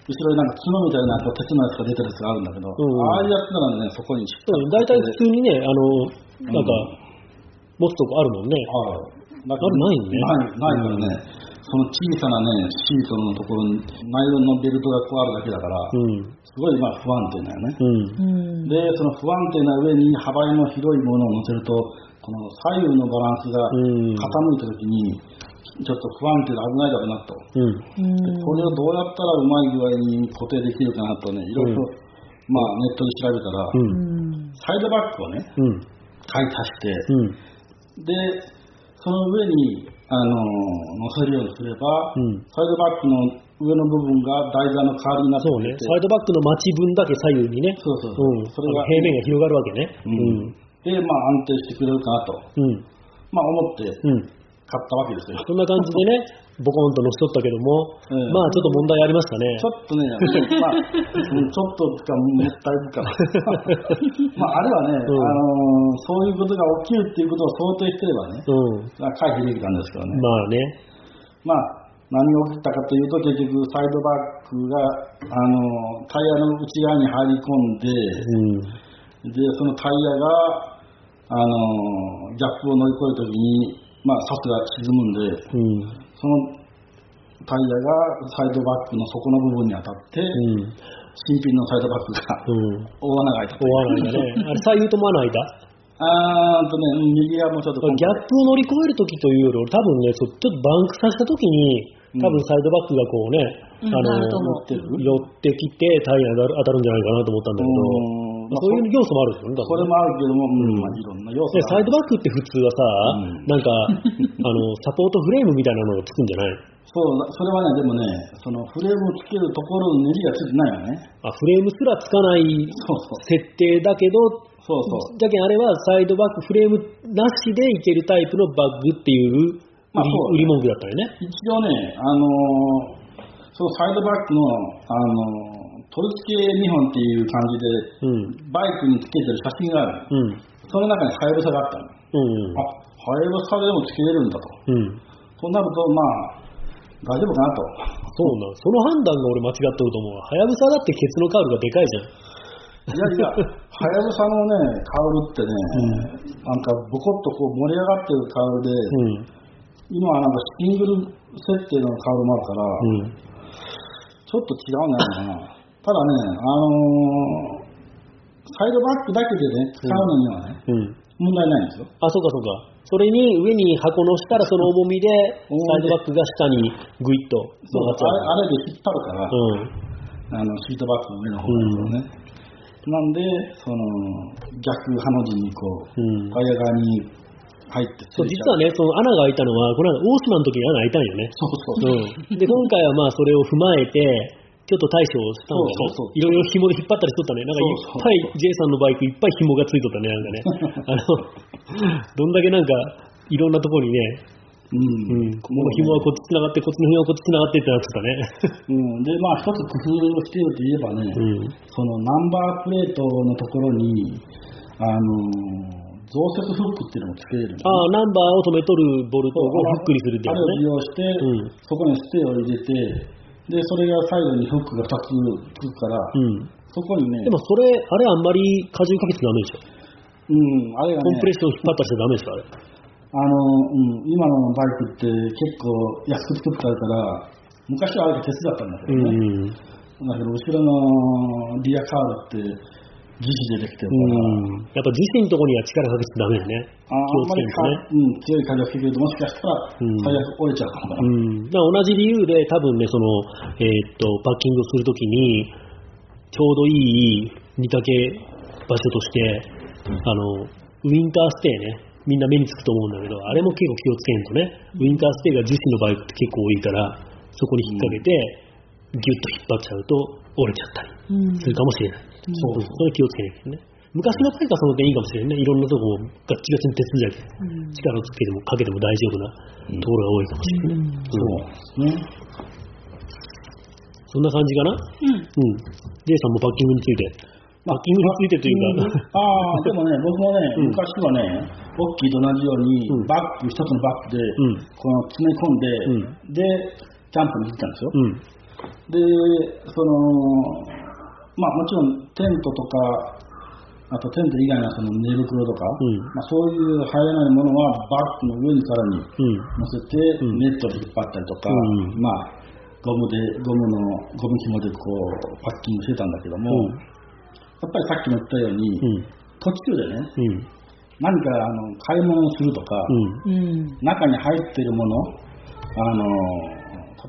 後ろになんか角みたいなこう鉄のやつが出てるやつがあるんだけど、うん。ああいうやつならね、そこにしっかうん、大体普通にね、あの、なんかうん、持つとこあるもんね。ある。だあるないね。ない、ないからね、その小さなね、シートのところにナイロンのベルトがこうあるだけだから、うん。すごいまあ不安定だよね。うん。うん。で、その不安定な上に幅の広いものを乗せると、この左右のバランスがうん傾いた時に、ちょっと不安定で危ないだろうなと。うん。うんこれをどうやったらうまい具合に固定できるかなとね、いろいろ、うんまあネットで調べたら。サイドバックをね、うん。買い足して、うん。で、その上に、あの、乗せるようにすれば、うんサイドバックの上の部分が台座の代わりになってそうね。てサイドバックの待ち分だけ左右にね。そうそうそううん。それが平面が広がるわけね。うんで、まあ安定してくれるかなと、うん。まあ思ってうん。買ったわけですよ。そんな感じでね、ボコンと乗せとったけども、ええまあちょっと問題ありましたね。ちょっとね、まあ、うんちょっとか、もったいぶかな。まあ、あれはね、んあのーそういうことが起きるっていうことを想定してればね、うん。まあ回避できたんですけどね。まあね。まあ、何が起きたかというと、結局、サイドバックが、あのータイヤの内側に入り込んで、うん。で、そのタイヤが、あのーギャップを乗り越えるときに、まあ、サスが沈むんで、うん。そのタイヤがサイドバックの底の部分に当たって、うん。新品のサイドバックがうん。大穴が開いたと終わらないんだね。あれ、左右とも穴開いた？あーんとね、うん右側もちょっとギャップを乗り越えるときというより、俺多分ね、ちょっとバンクさせたときに、多分サイドバックがこうね、うんあの、寄ってきてタイヤに当たるんじゃないかなと思ったんだけど、そういう要素もあるんですよね、多それもあるけども、うん、まあいろんな要素でサイドバックって普通はさ、うんなんか、あの、サポートフレームみたいなのがつくんじゃない？そう、それはね、でもね、そのフレームをつけるところのネジがついてないよね。あ、フレームすらつかないそうそう。設定だけど、そうそう。じゃけんあれはサイドバックフレームなしでいけるタイプのバッグっていう売り,、まあそう売り文句だったよね。一応ね、あのーそのサイドバックの、あのー取り付け見本っていう感じで、うん。バイクにつけてる写真がある。うん。その中にハヤブサがあったの。うん。あ、ハヤブサでもつけれるんだと。うん。そうなると、まあ、大丈夫かなと。そうなん。その判断が俺間違ってると思うわ。はやぶさだってケツのカウルがでかいじゃん。いやいや、はやぶさのね、カウルってね、なんかボコッとこう盛り上がってるカウルで、うん。今はなんかシングル設定のカウルもあるから、うん。ちょっと違うんだよな。ただね、あのーサイドバックだけでね、使うのにはね、うん。問題ないんですよ。あ、そうかそうか。それに上に箱のしたらその重みで、サイドバックが下にグイッとそう曲がっちゃう。あれあれで引っ張るから、うん。あのシートバックの上の方がですよね。なんで、その逆ハの字にこう、うんタイヤ側に入ってつそう実はね、その穴が開いたのは、この間、大島の時に穴開いたんよね。そうそうそう。うん、で、今回はまあそれを踏まえて、ちょっと対処をしたんだよそうそうそういろいろ紐で引っ張ったりしとったね。なんかいっぱい J さんのバイクいっぱい紐がついとったね、なんかね。あの、どんだけなんか、いろんなところにね、うんうん、この紐はこっち繋がって、こっちの紐はこっち繋がってってなってたね。うん、で、まあ、一つ工夫をしているといえばね、うん。そのナンバープレートのところに、あのー増設フックっていうのもつけれるねああ、ナンバーを止めとるボルトをフックにするってやつあれを利ね。用して、うんそこにステを入れて、で、それがサイドにフックが2つつくから、うん。そこにね、でもそれ、あれあんまり荷重かけてダメでしょ。うん、あれがね、コンプレッション引っ張ったりしちゃダメでしょ、あれ。あの、うん、今のバイクって結構安く作ってあるから、昔はあれが鉄だったんだけうどね。ん。だけど、後ろのリアカードって樹脂でできてるから、うん。やっぱ自身のところには力かけちゃダメだね。ああんまりか、うん、強い風が吹けると、もしかしたらうん最悪折れちゃうかもな。うん。だから同じ理由で多分ね、その、えーっと、パッキングをするときに、ちょうどいい見かけ場所として、あの、ウィンターステイね、みんな目につくと思うんだけど、あれも結構気をつけんとね、ウィンターステイが樹脂のバイクって結構多いから、そこに引っ掛けて、ギュッと引っ張っちゃうと折れちゃったりうんするかもしれない。そうそれ気をつけないけないね。昔のバイクはその点いいかもしれないね。いろんなとこもガッチガチに鉄じゃけうん力をつけてもかけても大丈夫なところが多いかもしれない。うんそうですね。そんな感じかな？うんうん。J さんもパッキングについて。パッキングについてというか、ああ、でもね、僕もね、うん昔はね、オッキーと同じように、うんバッグ、一つのバッグで、うんこの詰め込んで、で、キャンプに行ってたんですよ。うん。で、その、まあもちろんテントとか、あとテント以外のその寝袋とか、うんまあ、そういう入らないものはバッグの上にさらにうん。乗せて、うんネットで引っ張ったりとか、うんまあ、ゴムで、ゴムの、ゴム紐でこう、パッキングしてたんだけども、うんやっぱりさっきも言ったように、うん。途中でね、うん。何かあの買い物をするとか、中に入ってるもの、あの、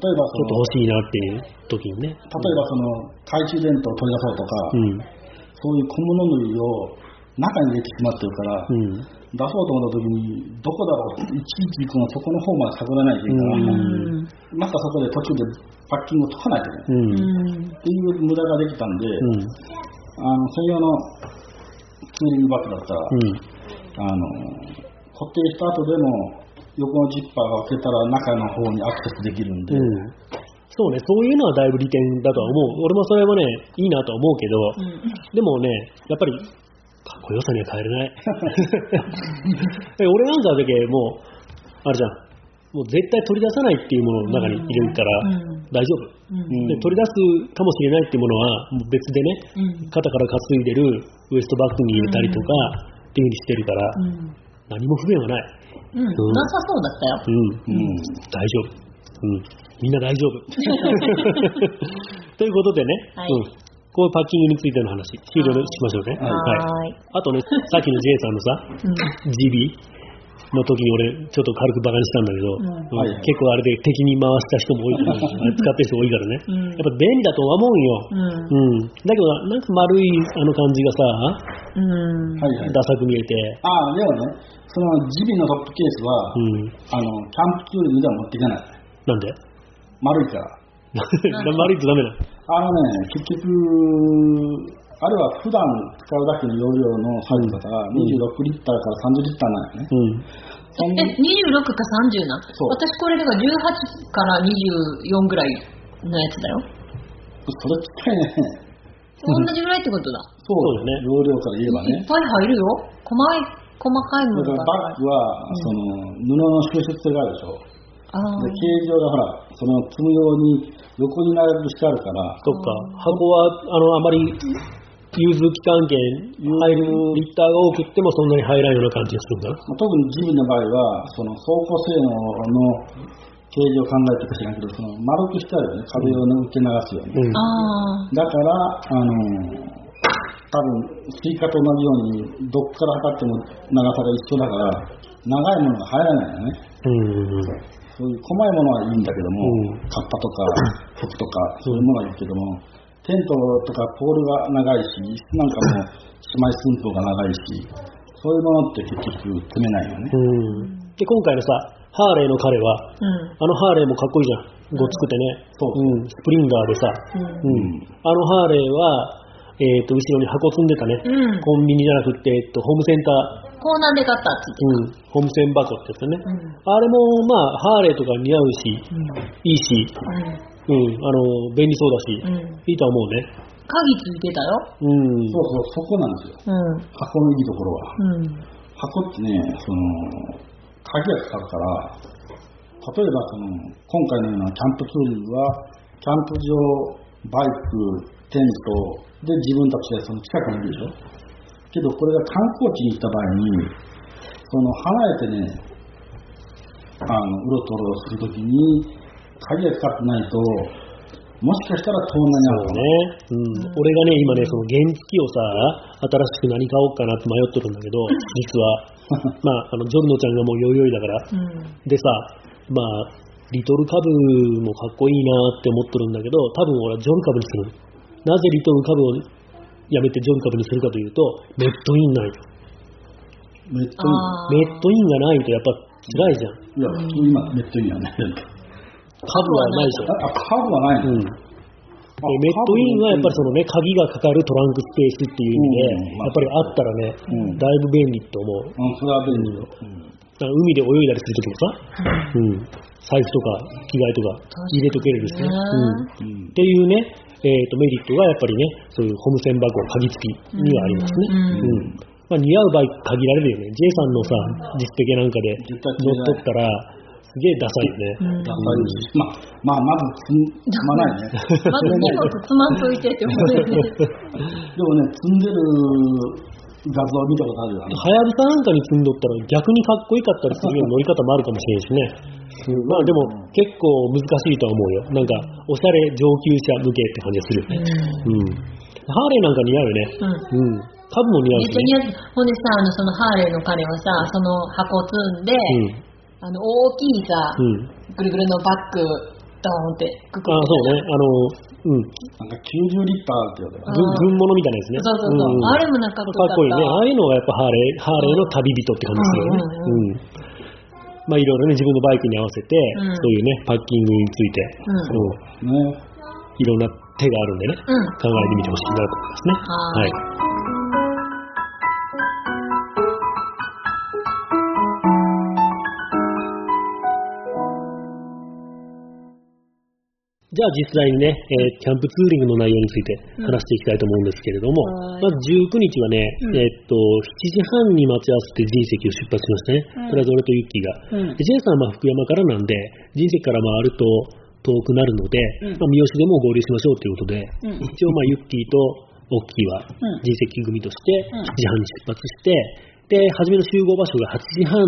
例えばちそのょっと欲しいなっていう時にね。例えばその懐中電灯を取り出そうとか、うん。そういう小物類を中に入れてしまってるから、うん。出そうと思った時に、どこだろうって、いちいちこのそこの方まで探らないといけないから、うんまさかそこで途中でパッキングを解かないとね、うん。うんっていう無駄ができたんで、うん。あの専用のツーリングバッグだったら、うん。あの固定した後でも横のジッパーが開けたら中の方にアクセスできるんで、うん。そうね、そういうのはだいぶ利点だとは思う。俺もそれはね、いいなとは思うけど、うん。でもね、やっぱり、かっこよさには変えれない。え 俺なんかだけもう、あれじゃん、もう絶対取り出さないっていうものの中に入れるからうん。大丈夫。うん。で取り出すかもしれないっていうものはもう別でね、うん。肩から担いでるウエストバッグに入れたりとかっていうふうにしてるから、うん。何も不便はない。うん。なさそうだったよ。うん、うん。大丈夫。うん、みんな大丈夫。ということでね、はい。うん、こういうパッキングについての話、終了しましょうね。はい。はい。あとね、さっきの J さんのさ、うん。GB の時に俺、ちょっと軽くバカにしたんだけど、うん。うん。はいはい。結構あれで敵に回した人も多いから、あれ使ってる人多いからね。うん。やっぱ便利だとは思うよ。うん。うん。だけど、なんか丸いあの感じがさ、うん。はいはい。ダサく見えて、ああ、でもね、そのジビのトップケースは、うん。あの、キャンプツーリングでは持っていかない。なんで？丸いから。丸いとダメなの？あのね、結局、あれは普段使うだけの容量のサイズだから、26リッターから30リッターなんよね。うん。え26か30なそう私これだから18から24ぐらいのやつだよそれ近いね。同じぐらいってことだそそうだよね容量から言えばね。いっぱい入るよ細い細かいもだのがからバッグは、その、布の収縮性があるでしょ。あ形状がほら、その積むように横に並べしてあるから、そっか。箱は、あの、あまり、融通期間券入るリッターが多くってもそんなに入らんような感じがするんだな。まあ特にジムの場合は、その走行性能の形状を考えてるか知らんけど、その丸くしてあるよね、壁を受け流すように。うん。あだから、あの多分スイカと同じように、どっから測っても長さが一緒だから、長いものが入らないよね。うん。そういう細いものはいいんだけども、うんカッパとか服とか、そういうものはいいけども、テントとかポールが長いし、椅子なんかも姉妹寸法が長いし、そういうものって結局詰めないよね。うん。で、今回のさ、ハーレーの彼は、ーうんあのハーレーもかっこいいじゃん。ごっつくてね。そううん。スプリンガーでさ、うんうん。あのハーレーは、えっ、と、後ろに箱積んでたね。うん。コンビニじゃなくって、えっと、ホームセンター、コーナーで買ったってうん、ホームセン箱ってやつね。言ってあれも、まあ、ハーレーとか似合うし、たうん。いいし、うん。うん、あの、便利そうだし、うん。いいとは思うね。鍵ついてたよ。うん。そうそう、そこなんですよ。うん。箱のいいところは。うん。箱ってね、その、鍵がかかるから、例えばその、今回のようなキャンプツーリングは、キャンプ場、バイク、テントで自分たちでその近くにいるでしょ？けどこれが観光地に行った場合に、その離れてね、あの、うろとろするときに、鍵がかかってないと、もしかしたら盗難になる。ね。うん。俺がね、今ね、その原付をさ、新しく何買おうかなって迷っとるんだけど、実は、まあ、あの、ジョルノちゃんがもうよいよいだから、うんでさ、まあ、リトルカブもかっこいいなって思っとるんだけど、多分俺はジョルカブにする。なぜリトルカブをやめてジョルカブにするかというと、メットインない。めっちゃあーメットインがないとやっぱ辛いじゃん。いい。いや、普通今、ネットいいよね。カブはないでしょ。あ、カーブはないの、うん。でメットインはやっぱりそのね、鍵がかかるトランクスペースっていう意味で、やっぱりあったらね、うんだいぶ便利と思う。うん、それは便利よ。だから海で泳いだりするときもさ、うん、財布とか着替えとか入れとけれるしね。うん。っていうね、えー、とメリットがやっぱりね、そういうホームセン箱鍵付きにはありますね。うんうんまあ、似合うバイク限られるよね。J さんのさ、実績なんかで乗っとったら、すげえダサいよね。うんダサいし、まあ、まあ、まず積まないね。まず荷物つまんといてって思うよね でもね、積んでる画像見たことあるよ。あのはやぶさなんかに積んどったら逆にかっこよかったりするような乗り方もあるかもしれんしね。うんまあでも結構難しいとは思うよ。なんかおしゃれ上級者向けって感じがするよね。うん。ハーレーなんか似合うよね。うんうん。株も似合うしね。ほんでさあのそのハーレーの彼はさその箱積んで、うん。あの大きいさ、うん。ぐるぐるのバッグドーンってくくああ、そうね。あの、うん。なんか90リッターって言われ軍軍物みたいなやつね。そうそうそう。んあれもなんかっかっこいいね。ああいうのがやっぱハーレー、ハーレーの旅人って感じするよね。うん。まあいろいろね、自分のバイクに合わせて、うんそういうね、パッキングについて、うんうんね。いろんな手があるんでね、うん考えてみてほしいなと思いますね。はーいはい。じゃあ実際にね、えーキャンプツーリングの内容について話していきたいと思うんですけれども、はい。まず19日はね、うん。えーっと、7時半に待ち合わせて人石を出発しましたね。うん。とりあえず俺とユッキーが。うん。で J さんはまあ福山からなんで、人石から回ると遠くなるので、うん。まあ、三好でも合流しましょうということで、うん。一応まあユッキーとオッキーはうん。人石組としてうん。7時半に出発して、で、初めの集合場所が8時半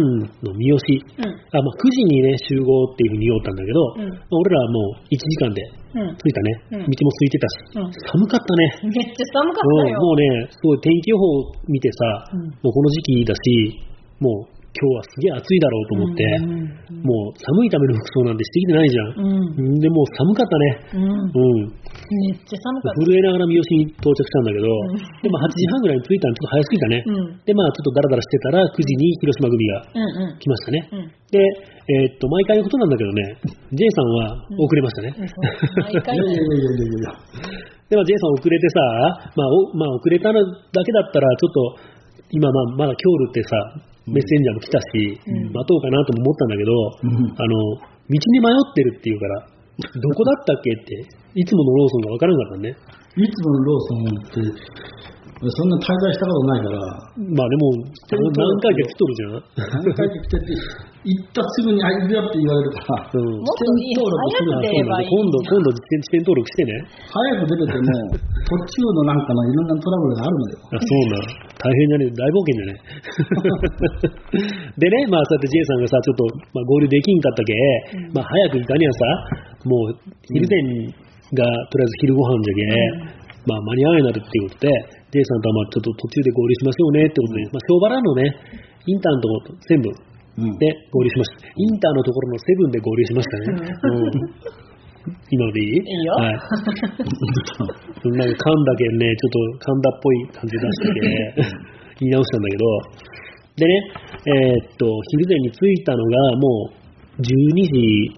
の三好。うんあまあ、9時にね、集合っていうふうに言おうったんだけど、うんまあ俺らはもう1時間でうん。着いたね。うん道も空いてたし、うん寒かったね。めっちゃ寒かったよ。うんもうね、すごい天気予報見てさ、うんもうこの時期だし、もう今日はすげえ暑いだろうと思って、うんもう寒いための服装なんてしてきてないじゃん。うん。で、もう寒かったね。うん。うん。めっちゃ寒かった。震えながら三好に到着したんだけど、んでも8時半ぐらいに着いたのちょっと早すぎたね。うん。で、まあちょっとダラダラしてたら9時に広島組が。来ましたね。うん。で、えーっと、毎回のことなんだけどね、J さんは遅れましたね。毎回 いやいやいやいや。で、まあ J さん遅れてさ、まあ、おまあ、遅れたのだけだったら、ちょっと、今まあ、まだ今日ってさ、メッセンジャーも来たし、うん。待とうかなとも思ったんだけど、うん。あの、道に迷ってるっていうから、どこだったっけって、いつものローソンがわからなかったね。いつものローソンって、そんな滞在したことないから、まあでも、何回か来とるじゃん。何回か来てて、行ったすぐに、あ、行くよって言われるから、うんもっといい早く出ればいい。今度、今度、地点地点登録してね。早く出てても、途中のなんかのいろんなトラブルがあるのよ。あ、そうな。大変だね。大冒険だね。でね、まあ、そうやって J さんがさ、ちょっと、まあ、合流できんかったけ、まあ、早く行かにはさ、もう、昼前が、とりあえず昼ご飯じゃけ、まあ、間に合わないなるっていうことで、J さんとはまあ、ちょっと途中で合流しましょうねってことで、まあ、小原のね、インターのところと全部、うん。で合流しました。インターのところのセブンで合流しましたね。うん、今のでいい？いいよ。はい。なんか噛んだけんね、ちょっと噛んだっぽい感じ出してて、言い直したんだけど、でね、えーっと、昼前に着いたのがもう12時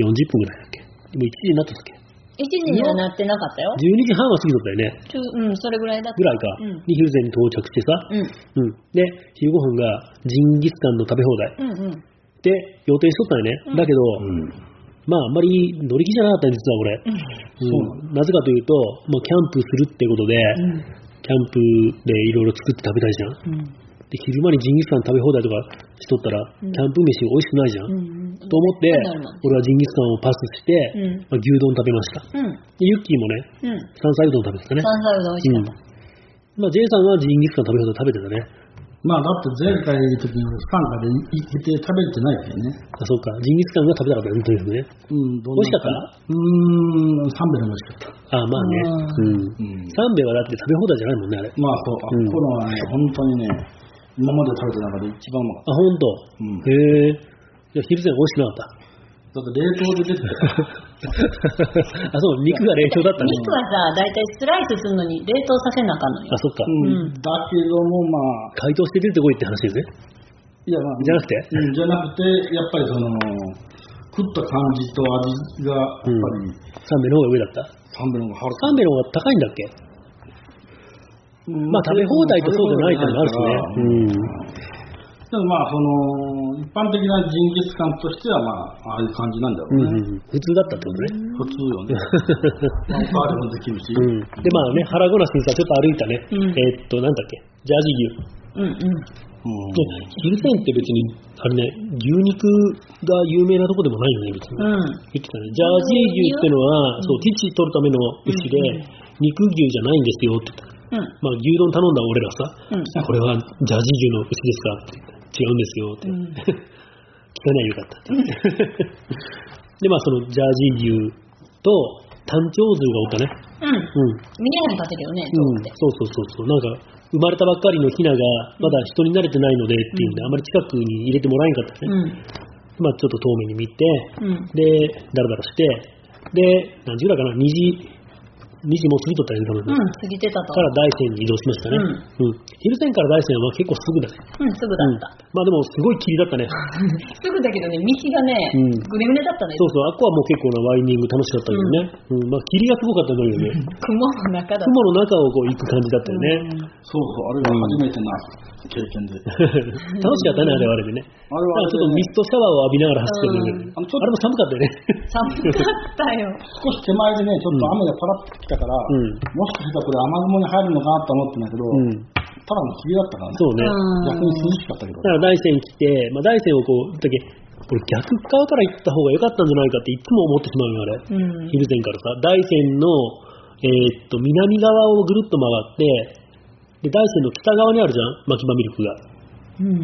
40分ぐらいだっけ？でも1時になったっけ？1時にはなってなかったよ。12時半は過ぎとったよね。ちょうん、それぐらいだった。ぐらいか。うん。に昼前に到着してさ、うん。うん。で、昼ご飯がジンギスカンの食べ放題。うんうん。で、予定しとったよね。うんだけど、うん。まあ、あんまり乗り気じゃなかったん実は俺。うんなぜかというと、もうキャンプするってことで、うん。キャンプでいろいろ作って食べたいじゃん。うん。で、昼間にジンギスカン食べ放題とかしとったら、うんキャンプ飯美味しくないじゃん。うん。と思って俺はジンギスカンをパスして、うんまあ、牛丼食べました。うん。で、ユッキーもね、うん。山菜うどん食べてたね。山菜うどん美味しかった。まあ、J さんはジンギスカン食べ放題食べてたね。まあ、だって前回の時に不参加で行って食べてないけどね。あ、そうか。ジンギスカンが食べたかったね、とにかくね。うん、どん美味しかった？うーん、3杯でも美味しかった。あまあね。うん。うんサンベはだって食べ放題じゃないもんね、あれ。まあそう、あうんこのはね、本当にね、今まで食べた中で一番うまかっあ、ほんと。うんへえ。いや、昼前美味しくなかった。た。だって冷凍で出てたよ。あ、そう、肉が冷凍だったね。肉はさ、だいたいスライスするのに冷凍させなあかんのよあ、。そっか。うん、だけどもまあ、解凍して出てこいって話ですね。いやまあ、じゃなくて？うん、じゃなくて、やっぱりその、食った感じと味が、やっぱり、サンベの方が上だった？サンベの方がはるかサンベの方が高いんだっけ？うんまあ食べ放題とそうじゃないってのもあるしね。でもまあ、その、一般的なジンギスカンとしては、まあ、ああいう感じなんだろうん。うね。うんうん。普通だったってことね。普通よね。まあ、おかわりもできるし。うん。で、まあね、腹ごなしにさ、ちょっと歩いたね。うんえーっと、なんだっけ？ジャージ牛。うんうん。うんで、昼前って別に、あれね、牛肉が有名なとこでもないよね、別に。うん。言ってたね。ジャージー牛ってのは、そう、乳取るための牛で、肉牛じゃないんですよって言った。うん。まあ、牛丼頼んだ俺らさ、うんこれはジャージー牛の牛ですか？って言って違うんですよって。うん聞かないよかったって。で、まあ、そのジャージー牛と単調図がおったね。うん。うん。見えへんかってるよね、うん、そうそうそうそう。なんか、生まれたばっかりのヒナが、まだ人に慣れてないのでっていうんで、あまり近くに入れてもらえんかったね。うん。まあ、ちょっと遠目に見て、うん。で、だらだらして、で、何時ぐらいかな、2時、2時も過ぎとったよね、多分ね。うん、過ぎてたとから大山に移動しましたね。うん。昼前から大山は結構すぐだね。うん、すぐだった。まあでもすごい霧だったね。すぐだけどね、道がね、うんぐねぐねだったね。そうそう、あっこはもう結構なワイニング楽しかったけどね。うん。まあ霧がすごかったんだけどね。雲の中だった。雲の中をこう行く感じだったよね。そうそう、あれは初めてな経験で。楽しかったね、あれはあれでね。あれはあれちょっとミストシャワーを浴びながら走ってるね。うんあのちょっとあれも寒かったよね。寒かったよ。少し手前でね、ちょっと雨がパラッと来たから、うんもしかしたらこれ雨雲に入るのかなと思ってんだけど、うん。ただの霧だったからね。そうね。逆に涼しかったけど。だから大山来て、まあ、大山をこう、だけこれ逆側から行った方が良かったんじゃないかっていつも思ってしまうよ、あれ。うん。昼前からさ、大山の、えーっと、南側をぐるっと回って、で、大山の北側にあるじゃん、牧場ミルクが。うん。うん。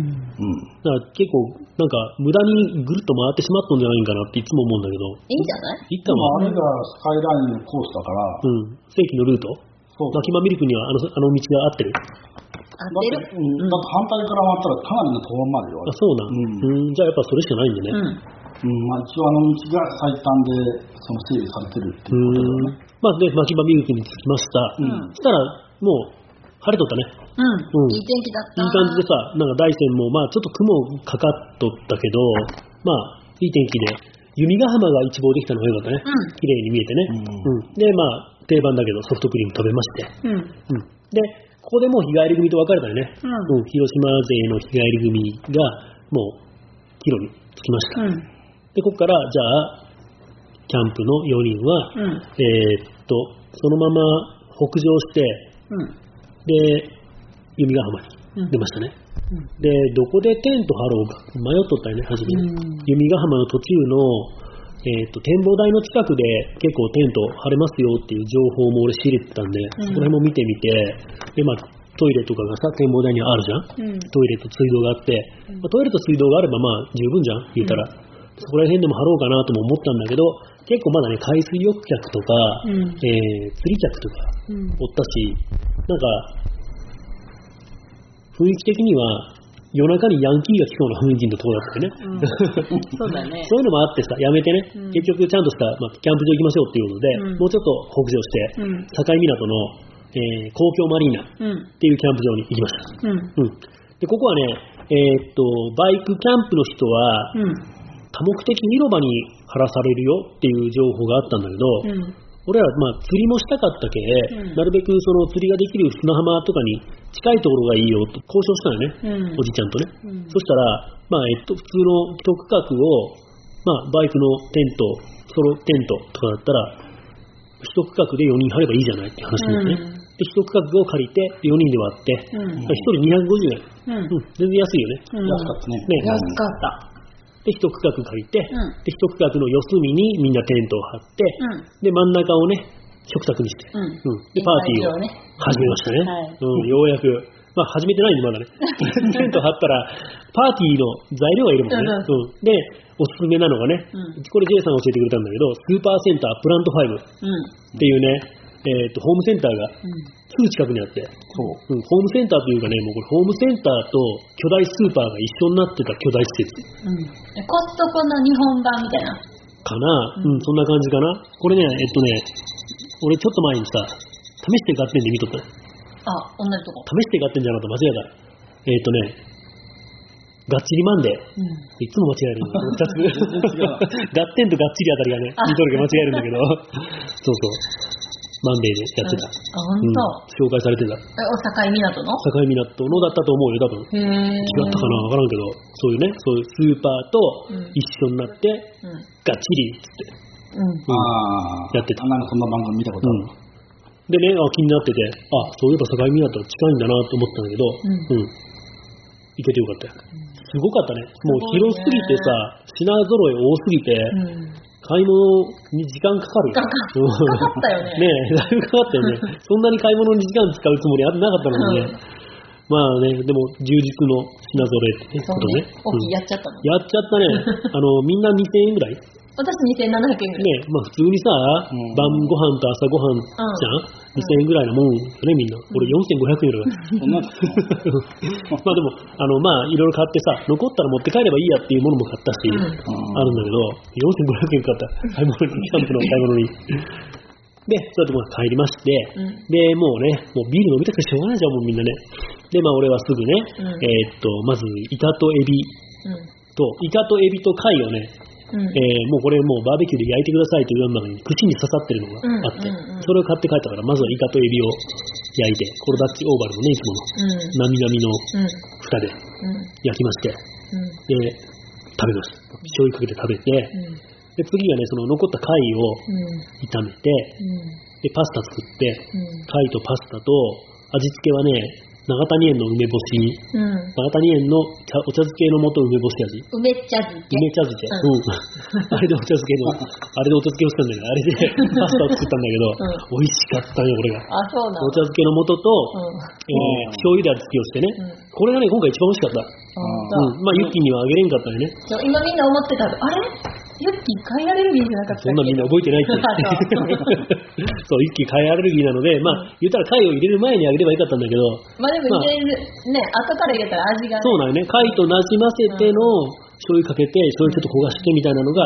だから結構、なんか、無駄にぐるっと回ってしまったんじゃないかなっていつも思うんだけど、いいんじゃない？一旦は、でもあれがスカイラインのコースだから、うん、正規のルート、そう牧場ミルクにはあのあの道が合ってる？合だってうん、だって反対から回ったらかなりの遠回りよ、あそうなん、うん、じゃあやっぱそれしかないんだね。うん。うん、まあ一応あの道が最短でその整備されてるっていうことだよね。まあ、で、牧場ミルクに着きました。うんそしたら、もう、晴れとったね。うん。うんいい天気だった。いい感じでさ、なんか大山も、まあ、ちょっと雲かかっとったけど、まあ、いい天気で、弓ヶ浜が一望できたのが良かったね。うん綺麗に見えてね。うんで、まあ、定番だけど、ソフトクリーム食べまして。うん。うん。で、ここでもう日帰り組と別れたよね。うんうん。広島勢の日帰り組が、もう、帰路に着きました。うん。で、ここから、じゃあ、キャンプの4人は、うん。えーっと、そのまま北上して、うん。で、弓ヶ浜に出ましたね。で、どこでテント張ろうか迷っとったよね、初め。うん弓ヶ浜の途中の、えーっと、展望台の近くで結構テント張れますよっていう情報も俺仕入れてたんで、うんそこら辺も見てみて、で、まあ、トイレとかがさ、展望台にはあるじゃん。うん。トイレと水道があって、まあトイレと水道があればまあ十分じゃん、言うたら。そこら辺でも張ろうかなとも思ったんだけど、結構まだね、海水浴客とか、うんえー釣り客とかうん。おったし、なんか、雰囲気的には夜中にヤンキーが来そうな雰囲気のところだったよね。うんそうだね。そういうのもあってさ、やめてね、うん結局ちゃんとした、まあ、キャンプ場行きましょうっていうので、うんもうちょっと北上して、うん。境港の、えー公共マリーナっうん。ていうキャンプ場に行きました。うん。うん、でここはね、えーっと、バイクキャンプの人は、うん。多目的広場に張らされるよっていう情報があったんだけど、うん。俺らまあ釣りもしたかったけ、うんなるべくその釣りができる砂浜とかに近いところがいいよと交渉したのね、うんおじちゃんとね。うんそしたら、まあえっと、普通の一区画を、まあ、バイクのテント、ソロテントとかだったら、一区画で4人張ればいいじゃないって話なんですね。うんで、一区画を借りて4人で割って、うん1人250円。うん。うん、全然安いよね。うん安かったね。ね安かった。で、一区画借りて、うんで、一区画の四隅にみんなテントを張って、うん。で、真ん中をね、食卓にして、うん。で、パーティーをね。始めましたね。はいうん、ようやく。まあ、始めてないんで、まだね。テント張ったら、パーティーの材料がいるもんね。ううん、で、おすすめなのがね、うんこれ J さん教えてくれたんだけど、スーパーセンタープラント5っうん。ていうね、えっ、と、ホームセンターがうん。すぐ近くにあって。うん、ホームセンターというかね、もうこれホームセンターと巨大スーパーが一緒になってた巨大施設うん。コストコの日本版みたいな。かな、うん、そんな感じかな。これね、えっとね、俺ちょっと前にさ、試して買ってんで見とったよあ、同じとこ。試して買ってんじゃなかった間違えた。えっ、とね、がっちりマンデー。うん。いつも間違えるんだよ。二つ。全然違うガッテンとがっちりあたりがね、あ似とるけど間違えるんだけど、そうそう。マンデーでやってた。あ、ほ。うん、紹介されてた。え、お境港の？境港のだったと思うよ、多分。へえ。違ったかな？わからんけど、そういうね、そういうスーパーとうん一緒になって、うん。がっちりっつって。やってたなんかそんな番組見たことある。でね、あ気になってて、あ、そういえば境港近いんだなと思ったんだけど、うんうん。行けてよかったよ。すごかったね。もう広すぎてさ、品揃え多すぎて、うん。買い物に時間かかるよ。かかったよね ねえ、だいぶかかったよね。そんなに買い物に時間使うつもりあってなかったのにね。うんまあね、でも充実の品揃えってことねね。。大きいやっちゃったの。うんやっちゃったね。あの、みんな2000円ぐらい私2700円ぐらい。ね、まあ普通にさ、うん晩ご飯と朝ご飯じゃん、?2000 円ぐらいのもんよね、みんな。俺4500円ぐらい。そんな、まあでも、あの、まあいろいろ買ってさ、残ったら持って帰ればいいやっていうものも買ったし、うんあるんだけど、4500円買った買い物に、キャンプの買い物に。で、そうやってまあ帰りまして、うんで、もうね、もうビール飲みたくてしょうがないじゃん、もうみんなね。で、まあ俺はすぐね、うんえーっと、まずイカとエビうん。と、イカとエビと貝をね、うん。えーもうこれもうバーベキューで焼いてくださいというようなのに口に刺さってるのがあって、うんうんうんそれを買って帰ったから、まずはイカとエビを焼いて、コロダッチオーバルのね、いつもの、なみなみのうん。蓋でうん。焼きまして、うん。で、食べました。醤油かけて食べて、うん。で、次はね、その残った貝をうん。炒めて、で、パスタ作って、うん。貝とパスタと、味付けはね、長谷園の梅干し、うん。長谷園の茶お茶漬けの素梅干し味。梅茶漬け。梅茶漬け。うん。あれでお茶漬けの、あれでお茶漬けをしたんだけど、あれで パスタを作ったんだけど、美味しかったよ、これが。あ、そうなのお茶漬けの素と、うん。えー醤油で味付けをしてね。うん。これがね、今回一番美味しかった。あうん。まあ、ユッキーにはあげれんかったよね。今みんな思ってたあれ？ユッキー貝アレルギーじゃなかったそんなみんな覚えてないって。そう、ユッキー貝アレルギーなので、まあ、言ったら貝を入れる前にあげればよかったんだけど、まあでも入れる、ね、後から入れたら味がね。そうなんよね。貝となじませての醤油かけて、醤油ちょっと焦がしてみたいなのが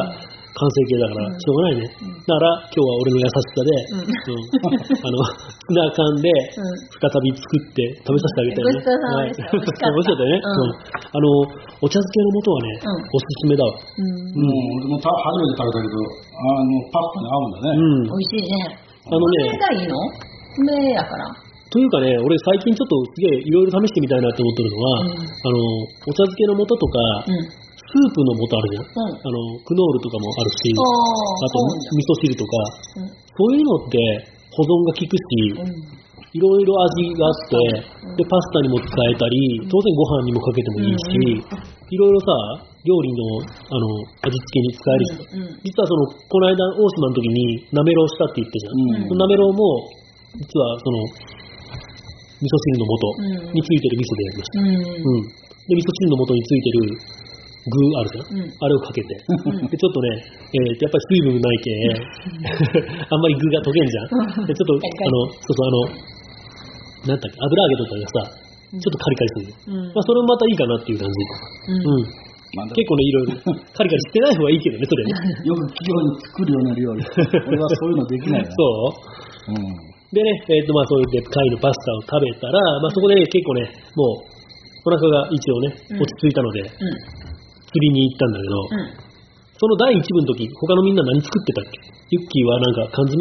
完成形だから、しょうがないね。だから、今日は俺の優しさで、うんあの、ツナ缶でうん再び作って食べさせてあげたよね。ごちそうさまでしたはい 美味しかったね。あの、お茶漬けの素はね、うんおすすめだわ。うん。もう、俺もた初めて食べたけど、あの、パスタに合うんだね。うん。美味しいね。あのね梅がいいの？梅やから。というかね、俺最近ちょっとすげえいろいろ試してみたいなって思ってるのは、うんあの、お茶漬けの素とか、うん。スープの素あるじゃん。うん。あの、クノールとかもあるし、ああと味噌汁とか、うん。そういうのって保存が効くし、うん。いろいろ味があって、うんで、パスタにも使えたり、当然ご飯にもかけてもいいし、いろいろさ、料理のあの味付けに使えるし、うん。うん。実はその、この間、大島の時に、なめろうしたって言ってじゃん。うんなめろうも、実はその、味噌汁のうん素についてる味噌でやりました。うん。うん。で、味噌汁の素についてる具あるじゃん？うん。あれをかけて。うんで、ちょっとね、えーやっぱり水分ないけ、あんまり具が溶けんじゃん。で、ちょっと、あの、そうそう、あの、なんだっけ、油揚げとかがさ、ちょっとカリカリするの。うん。まあ、それもまたいいかなっていう感じ。うんうん。まあ結構ね、いろいろ、カリカリしてない方がいいけどね、それね。よく企業に作るような料理。俺はそういうのできないな。そううん。でね、えっ、と、まあ、そういうで貝のパスタを食べたら、まあ、そこでね、結構ね、もう、お腹が一応ね、うん落ち着いたので、うん。釣りに行ったんだけど、うん。その第一部の時、他のみんな何作ってたっけ？ユッキーはなんか缶詰？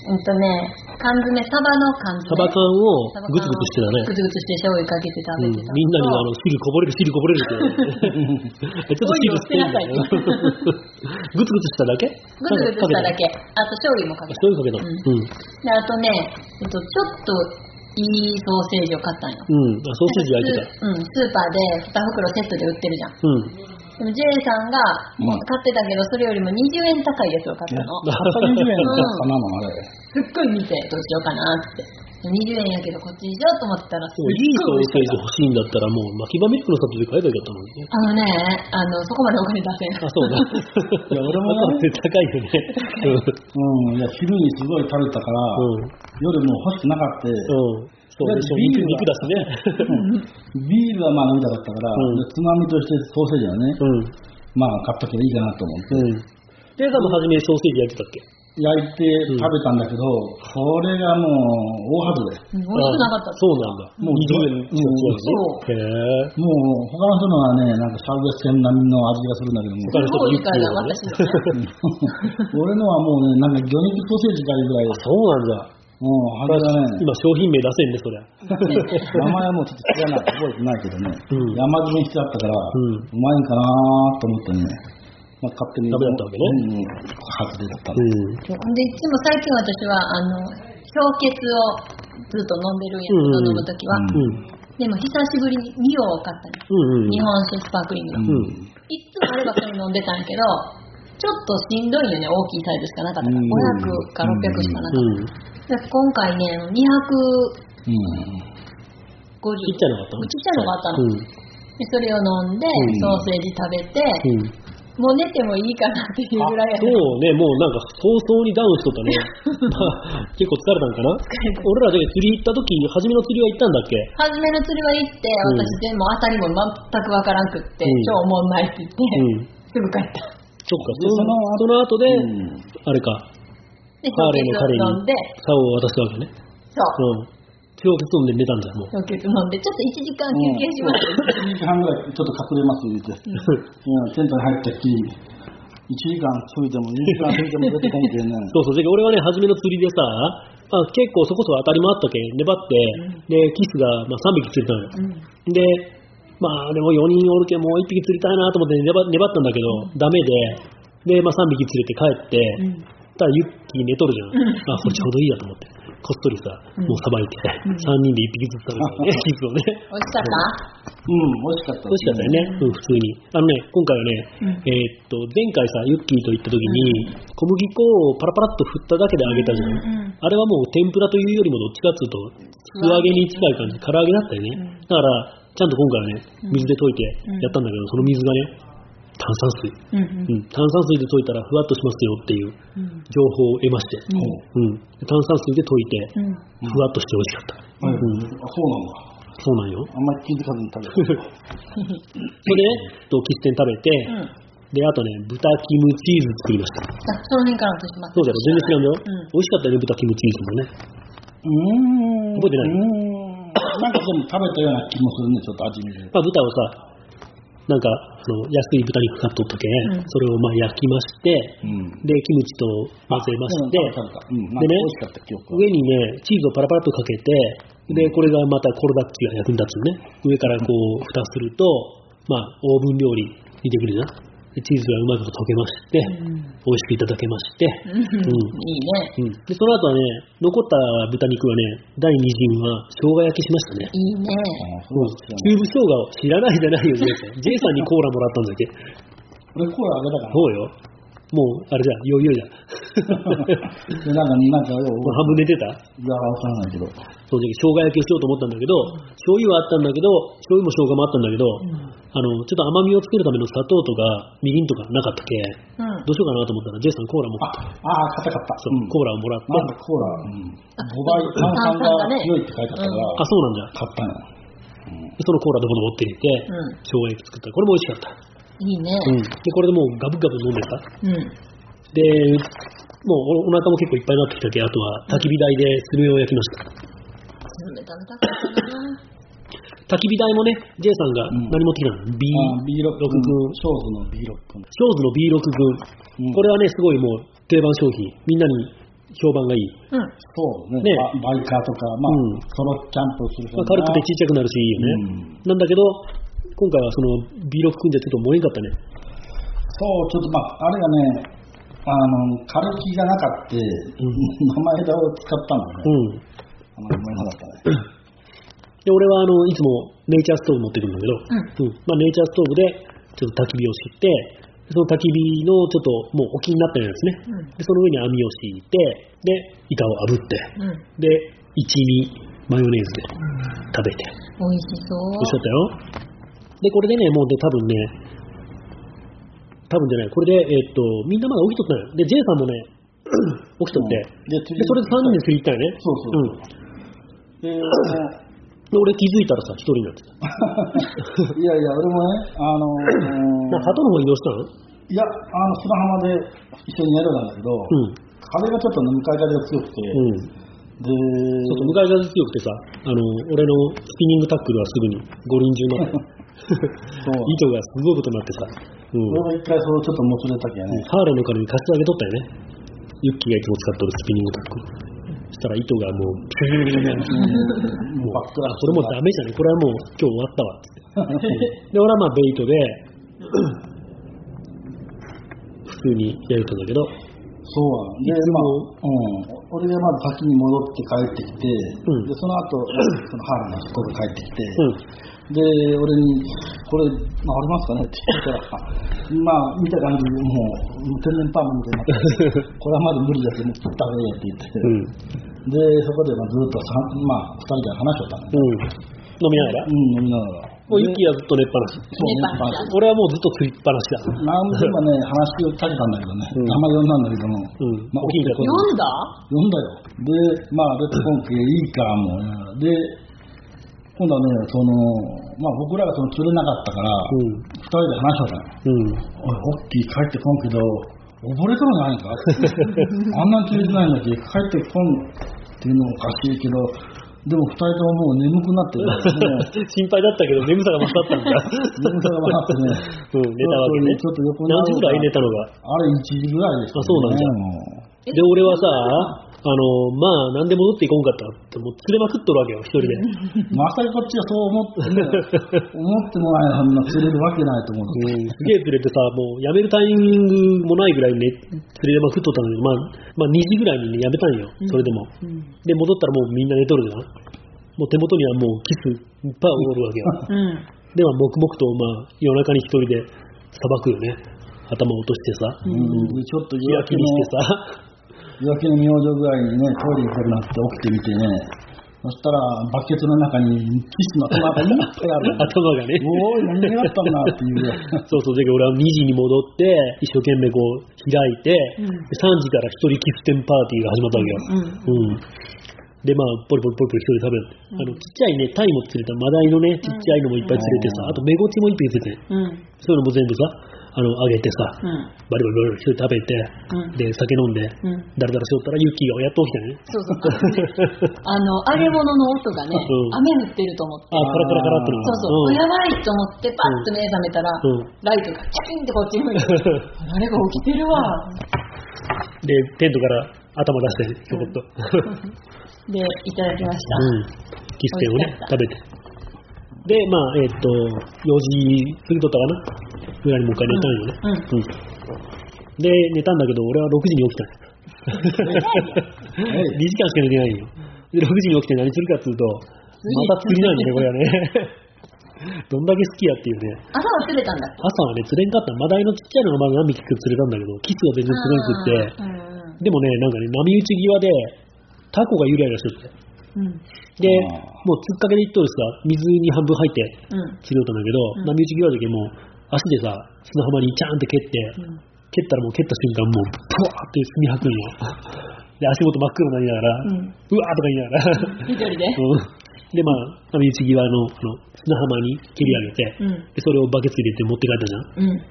うんとね、缶詰、サバの缶詰。サバ缶をグツグツしてたね。グツグツして醤油かけてうん、食べてた。みんなにあの汁こぼれる汁こぼれるって ちょっと汁捨てんだよオイルを捨てなグツグツしただけ？グツグツしただけ。あと醤油もかけた。醤油かけたうんうん、で、あとね、えっと、ちょっといいソーセージを買ったんよ。うん、あソーセージ焼いてたうん、スーパーで2袋セットで売ってるじゃん。うんでも J さんがうん買ってたけど、それよりも20円高いやつを買ったの。たった20円のかなのあれ。すっごい見て、どうしようかなって。20円やけどこっちにしようと思ったら、すっでもいいソごいーセージ欲しいんだったらもう巻き場ミルクの里で買えばよかったのにねあのね、あの、そこまでお金出せん。あ そうだいや俺もねだって高いよね うん。いや、昼にすごい食べたから、うん夜もう欲しくなかった。うんそうでしょビール肉は肉だしね。ビールはまあ飲みたかったから、うん。でつまみとしてソーセージはね、うん。まあ買っとけばいいかなと思って、うん。レイさんも初めソーセージ焼いてたっけ？焼いて食べたんだけど、それがもう大外れ。うん美味しくなかった。あ。そうなんだ。もう20円近く違うね。へえ。もう他の人のはね、なんかシャウエッセン並みの味がするんだけども、他の人のね。俺のはもうね、なんか魚肉ソーセージかいうぐらいで、そうなんだ。もう味がね、今商品名出せんね、そりゃ。名前はもうちょっと知らない、覚えてないけどね、うん山積みにしてあったから、うんうまいんかなと思ってね、まあ、勝手に。食べだったわけねうん、外れだったんで。うん。で、いつも最近私は、あの、氷結をずっと飲んでるんやけど、うん飲むときは。うん。でも久しぶりにミオを買ったの。うんうん。日本酒スパークリングの。うんうん。いつもあればそれ飲んでたんやけど、ちょっとしんどいよね、大きいサイズしかなかったから。うん500か600しかなかうん。った。で今回ね、250、うん。ちっちゃいのがあったの？ちっちゃいのがあったの。うん。でそれを飲んで、うんソーセージ食べて、うん。もう寝てもいいかなっていうぐらいやそうね、もうなんか早々にダウンしとったね。まあ、結構疲れたんかな？俺らで釣り行った時、初めの釣りは行ったんだっけ？初めの釣りは行って、うん私でも当たりも全くわからんくって、うん超おもんないって言って、うん。すぐ帰った。そっか、でそのその後で、うんあれか、で、ハーレーの彼に飲んで、竿を渡すわけね。そう。うん。氷結飲んで寝たんだよ、もう。氷結飲んで、ちょっと1時間休憩します。1時間ぐらいちょっと隠れます言うて、うん、テントに入ったきり、1時間過ぎても2時間過ぎても出てこんけんね。そうそう、で俺はね、初めの釣りでさ、あ結構そこそこ当たりもあったけん、粘って、で、キスが、まあ、3匹釣れたのよ。うん。で、まあ、でも4人おるけん、もう1匹釣りたいなと思って粘粘ったんだけど、ダメで、で、まあ、3匹釣れて帰って、うん。たらユッキー寝とるじゃん。うんあ、これちょうどいいやと思って。こっそりさ、うんもうさばいて、うん3人で1匹ずつ食べたのね、キスをね。美味しかった？うん、美味しかった。美味しかったよね、うん、普通に。あのね、今回はね、うんえーっと、前回さ、ユッキーと行った時に、小麦粉をパラパラっと振っただけで揚げたじゃん。うんうんあれはもう天ぷらというよりもどっちかっていうと、素揚げに近い感じ、唐揚げだったよね。うんだから、ちゃんと今回はね、水で溶いてやったんだけど、その水がね、炭酸水。うんうん、炭酸水で溶いたらふわっとしますよっていううん。情報を得まして、うん炭酸水で溶いて、うん。ふわっとして美味しかった。はいうんあそうなんだ。そうなんよ。あんまり気づかずに食べた。それでね、とキステン食べて、うん。で、あとね、豚キムチーズ作りました。あ、その辺から私します。そうだろ、全然違うんだよ。うん美味しかったよね、豚キムチーズもね。うーん。覚えてない。なんかでも食べたような気もするね、ちょっと味見で。まあ、豚をさ、なんか、あの安い豚肉買っとっとけ、うんそれをまあ焼きまして、うん。で、キムチと混ぜまして、うん食べた食べたうん、なんか美味しかった記憶は。上にね、チーズをパラパラっとかけて、で、これがまたコルダッチが役に立つのね。上からこう、蓋すると、まあ、オーブン料理にできるじゃん。でチーズがうまいこと溶けまして、うん。美味しくいただけまして、うん。いいね。うん。で、その後はね、残った豚肉はね、第二陣は生姜焼きしましたね。いいね。うですよキューブ生姜を知らないじゃないよ、ジェイさん。ジェイさんにコーラもらったんだっけ？俺コーラあげたから。そうよ。もう、あれじゃ、余裕じゃ。で、なんか、なんかよ、もう半分寝てた？いや、わからないけど。その時生姜焼きをしようと思ったんだけど、醤油はあったんだけど、醤油も生姜もあったんだけど、あの、ちょっと甘みをつけるための砂糖とか、みりんとかなかったけ、うん。どうしようかなと思ったら、ジェイさんコーラ持ってあ、ああ、買った買った。そう、うんコーラをもらって、なんかコーラ、うん。5倍、炭酸が強いって書いてあったから、あ、そうなんだ。買ったの。そのコーラどこど持って入れて、うん生姜焼き作ったら、これも美味しかった。いいね。うん。で、これでもうガブガブ飲んでた。うん。で、もうおお腹も結構いっぱいになってきたけ、あとは焚き火台でスルメを焼きました。スルメ食べたかったな。焚き火台もね、J さんがうん何持ってきたの、?B、あ B6 6君軍、、ショーズの B6 君。ショーズの B6 軍。うんこれはね、すごいもう定番商品。みんなに評判がいい。うん。そうねねバ。バイカーとか、まあ、うんソロキャンプする人まあ、軽くてちっちゃくなるしいいよね。なんだけど、今回はその B6 君でちょっと燃えんかったね。そう、ちょっとまあ、あれがね、あの、軽気がなかった、ん名前枝を使ったのね。うん。あの、ごめんなさったね。で、俺はあの、いつもネイチャーストーブ持ってくるんだけど、うん。まあ、ネイチャーストーブでちょっと焚き火をして、その焚き火のちょっともう沖になったようなやつね。うんで、その上に網を敷いて、で、板を炙って、うん。で、一味マヨネーズで食べて。美味しそう。美味しかったよ。で、これでね、もうで多分ね、多分じゃない、これで、えっと、みんなまだ起きとったのよ。で、J さんもね、起きとって、で、釣で、それで3人で釣り行ったよね。そうそううん。で、で、俺気づいたらさ、1人になってた。いやいや、俺もね、あのー な鳩の方移動したの？いや、あの、砂浜で一緒に寝るんだけど、うん。風がちょっとね、向かい風が強くて、うん。で、そうそう、向かい風強くてさ、あの、俺のスピニングタックルはすぐに五輪中になって、そ う糸がすごいことになってさ、うん。俺が一回それをちょっともつれたきゃね、ハーレーの彼に貸してあげとったよね。ユッキーがいつも使っとるスピニングタック。したら糸がもう、もうバックラあ、これもうダメじゃね？これはもう今日終わったわ。っつって。で、俺はまあベイトで、普通にやるとんだけど、そうで、まあ、うん、俺がまず先に戻って帰ってきて、うん。でその後そのハーレーの人が帰ってきて、うん。で、俺に、これ、まあ、ありますかねって言ったら、まあ、見た感じで、もう、天然パーマみたいになって、これはまだ無理だって、もう切った方がいいって言って、うん。で、そこでまあずっとさ、まあ、二人で話しとったね。うん。飲みながら？うん、飲みながら。もうユッキーはずっと寝っぱなし。そう寝っぱなし俺はもうずっとつりっぱなしだ。何度もね、話をかけたんだけどね、うん名前呼んだんだけども、うんまあ、読んだ？呼んだよ。で、まあ、別今回いいかもう。で、今度はね、その、まあ僕らがその釣れなかったから、うん。二人で話したのよ。うん。おい、オッキー帰ってこんけど、溺れとるんじゃないか？あんなに釣れてないんだけ？ど、帰ってこんっていうのもおかしいけど、でも二人とももう眠くなってね、心配だったけど眠さが勝ったんだ。眠さが勝ってね、うん、寝たわけね。ちょっと横に何時ぐらい寝たのが？あれ1時ぐらいですあそうなんじゃもうで、俺はさ、あの、まあ、なんで戻っていこんかったって、もう釣れまくっとるわけよ、一人で。まさにこっちはそう思ってね、思ってもないあんな釣れるわけないと思う。うん、すげえ釣れてさ、もうやめるタイミングもないぐらいね、釣れまくっとったのに、まあ、まあ2時ぐらいにね、やめたんよ、それでも。うん。で、戻ったらもうみんな寝とるじゃん。もう手元にはもうキスいっぱいおるわけよ。うん。で、まあ、黙々と、まあ、夜中に一人でさばくよね。頭を落としてさ、うんでちょっと日焼きにしてさ、夜明けの明星ぐらいにね、トイレ行くなって起きてみてね、そしたらバケツの中にキスの玉がいっぱいある。頭がね。おい、何があったんだっていう。そうそう、で俺は2時に戻って、一生懸命こう開いて、うんで3時から一人キステンパーティーが始まったわけよ。うん。で、まあ、ポリポリポリポリ一人食べる。あの、ちっちゃいね、タイも釣れた、マダイのね、ちっちゃいのもいっぱい釣れてさ、あとメゴチも一匹釣れて、うん。そういうのも全部さ、あの、あげてさ、うん。バリバリバリバリ一人食べて、うんで、酒飲んで、うん。だらだらしよったらユッキーがやっと起きたね。そうそう。あの、揚げ物の音がね、うん雨降ってると思って。あ、カラカラカラってのそうそう、んやばいと思って、パッと目覚めたら、うんライトがチャキンってこっちに向いて、あれが起きてるわ。で、テントから頭出して、ひょこっと。で、いただきました。うん。キステンをね食べて。で、まあ、えっ、と、4時過ぎとったかなぐらいにもう一回寝たんよね。うんうんで、寝たんだけど、俺は6時に起きたんよ。2時間しか寝てないんよ。で、6時に起きて何するかっていうと、また釣りなんよね、これはね。どんだけ好きやっていうね。朝は釣れたんだっけ朝はね、釣れんかった。マダイのちっちゃいのがまだ何匹か釣れたんだけど、キスは全然釣れんくって、でもね、なんかね、波打ち際で、タコがゆらゆらしとって。うん。でもう突っかけでいっとるさ、水に半分入ってうん。釣りよったんだけど、うん波打ち際の時もう足でさ、砂浜にチャーンって蹴って、うん蹴ったらもう蹴った瞬間もう、プワーって墨吐くんよ。で、足元真っ黒になりながら、うわーとか言いながら、一人でうんで、まあ、波打ち際のあの砂浜に蹴り上げて、うん。でそれをバケツ入れて持って帰ったじゃん。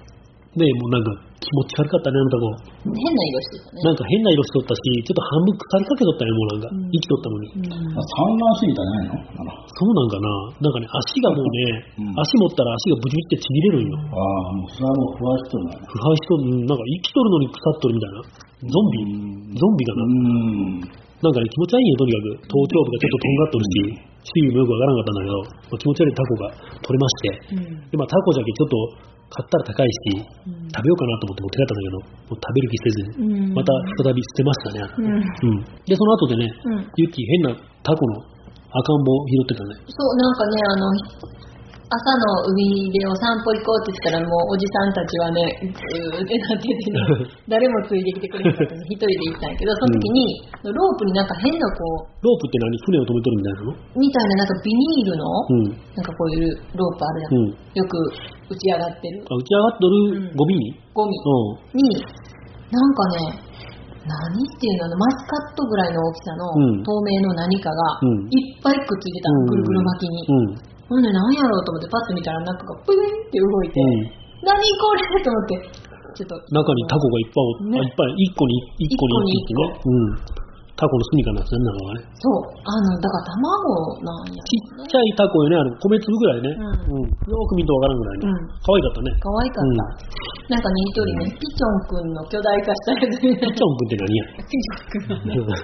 うん。で、もうなんか気持ち悪かったね、あのタコ。変な色してたね。なんか変な色しとったし、ちょっと半分腐りかけとったよ、もうなんか。うん生きとったのに。うんあ産卵すぎたんじゃないのあらそうなんかななんかね、足がもうね、うん足持ったら足がブチブチってちぎれるんよ。ああ、もうそれはもう不安しとるんだね。腐敗しとる、うんなんか生きとるのに腐っとるみたいな。ゾンビうんゾンビかな、うん。なんかね、気持ち悪いよ、とにかく。頭頂部がちょっととんがっとるし、周囲もよくわからなかったんだけど、まあ、気持ち悪いタコが取れまして、うん。で、まあ、タコじゃけちょっと買ったら高いし、うん食べようかなと思って持って帰ったんだけど、もう食べる気せずに、うんまた再び捨てましたね。うん。うん。で、その後でね、うんユッキー変なタコの赤ん坊を拾ってたね。そう、なんかね、あの、朝の海でお散歩行こうって言ったら、もうおじさんたちはね、ずーってなっててね、誰もついてきてくれなかったので、一人で行ったんやけど、その時に、ロープになんか変なこう、ロープって何？船を止めとるみたいなのみたいななんかビニールの、うん。なんかこういうロープあるやん。うん。よく打ち上がってる。あ、打ち上がっとるゴミ？に、ゴミ。うん。に、なんかね、何っていうの？マスカットぐらいの大きさのうん。透明の何かがうん。いっぱいくっついてた。の、ぐるぐる巻きに。うん。ほんで何やろうと思ってパッと見たら中がプインって動いて、うん。何これと思って、ちょっと。中にタコがいっぱいお、ねあいっぱい、一個に、一個に一匹ね。うん。タコの住みかな、そんなのがね。そう、あの、だから卵なんや。ちっちゃいタコよね、あの、米粒ぐらいね。うんうん。よーく見るとわからんぐらいね。うん可愛かったね。可愛かった。なんかね、一人ね、ピチョンくんの巨大化したやつ。ピチョン君って何や？ピチョンくんのね。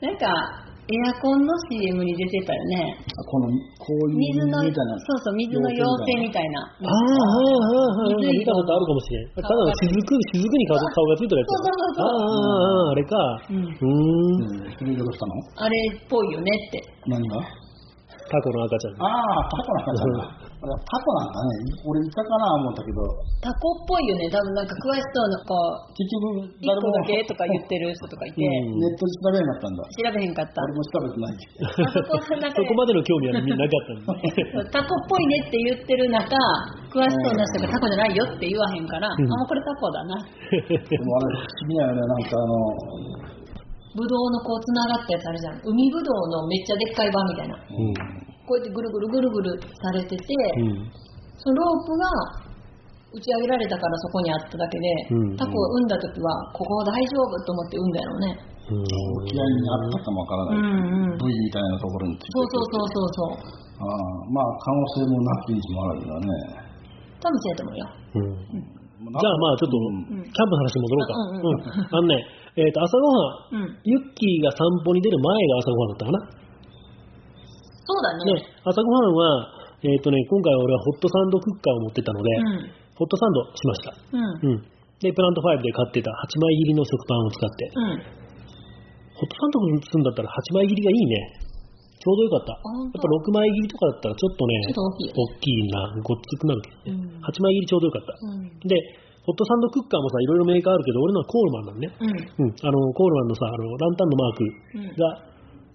なんか、エアコンの CM に出てたよね。あこの、こういう水の、みたいな。そうそう、水の妖精みたいな。ああ、はいはいはい。見たことあるかもしれん。ただの雫、雫に顔顔がついてるやつ。そうそうそうああ、ああ、あれか。うんうーん。どうしたの？あれっぽいよねって。何が？タコの赤ちゃん。ああ、タコなんだ。タコなんだね。俺イカかな思ったけど、タコっぽいよね。多分なんか詳しそうな、こう、結局一誰も個だけとか言ってる人とかいて、うんネットで調べなかったんだ。調べへんかった。俺も調べてないけど。あ そこまでの興味はみんななかったんで。タコっぽいねって言ってる中、詳しそうな人がタコじゃないよって言わへんから、あ、うんもうこれタコだな。でもあれ、不思議だよね。なんかあの、ブドウのこう繋がったやつあるじゃん。海ぶどうのめっちゃでっかい版みたいな。うん。こうやってぐるぐるぐるぐるされてて、うん。そのロープが打ち上げられたからそこにあっただけで、うんタコを産んだ時は、ここ大丈夫と思って産んだやろうね。うん沖合にあったかもわからうない。んうん。部位みたいなところについてそうそうそうそうそう。ああまあ可能性もなきにしもあるんだね。多分そうやと思うよ。うんじゃあまあちょっと、うんうんキャンプの話に戻ろうか。うんうんうんあのね、えっ、と、朝ごはん、うん。ユッキーが散歩に出る前が朝ごはんだったかな。そうだでね。、朝ごはんは、えっ、とね、今回は俺はホットサンドクッカーを持ってたので、うん。ホットサンドしました。うん。うん。で、プラント5で買ってた8枚切りの食パンを使って、うん。ホットサンドするんだったら8枚切りがいいね。ちょうどよかった。やっぱ6枚切りとかだったらちょっとね、ちょっと大きいよね大きいな、ごっつくなるけどね。うん8枚切りちょうどよかった。うん。で、ホットサンドクッカーもさ、いろいろメーカーあるけど、俺のはコールマンなのね。うん。うん。あの、コールマンのさ、あの、ランタンのマークうんが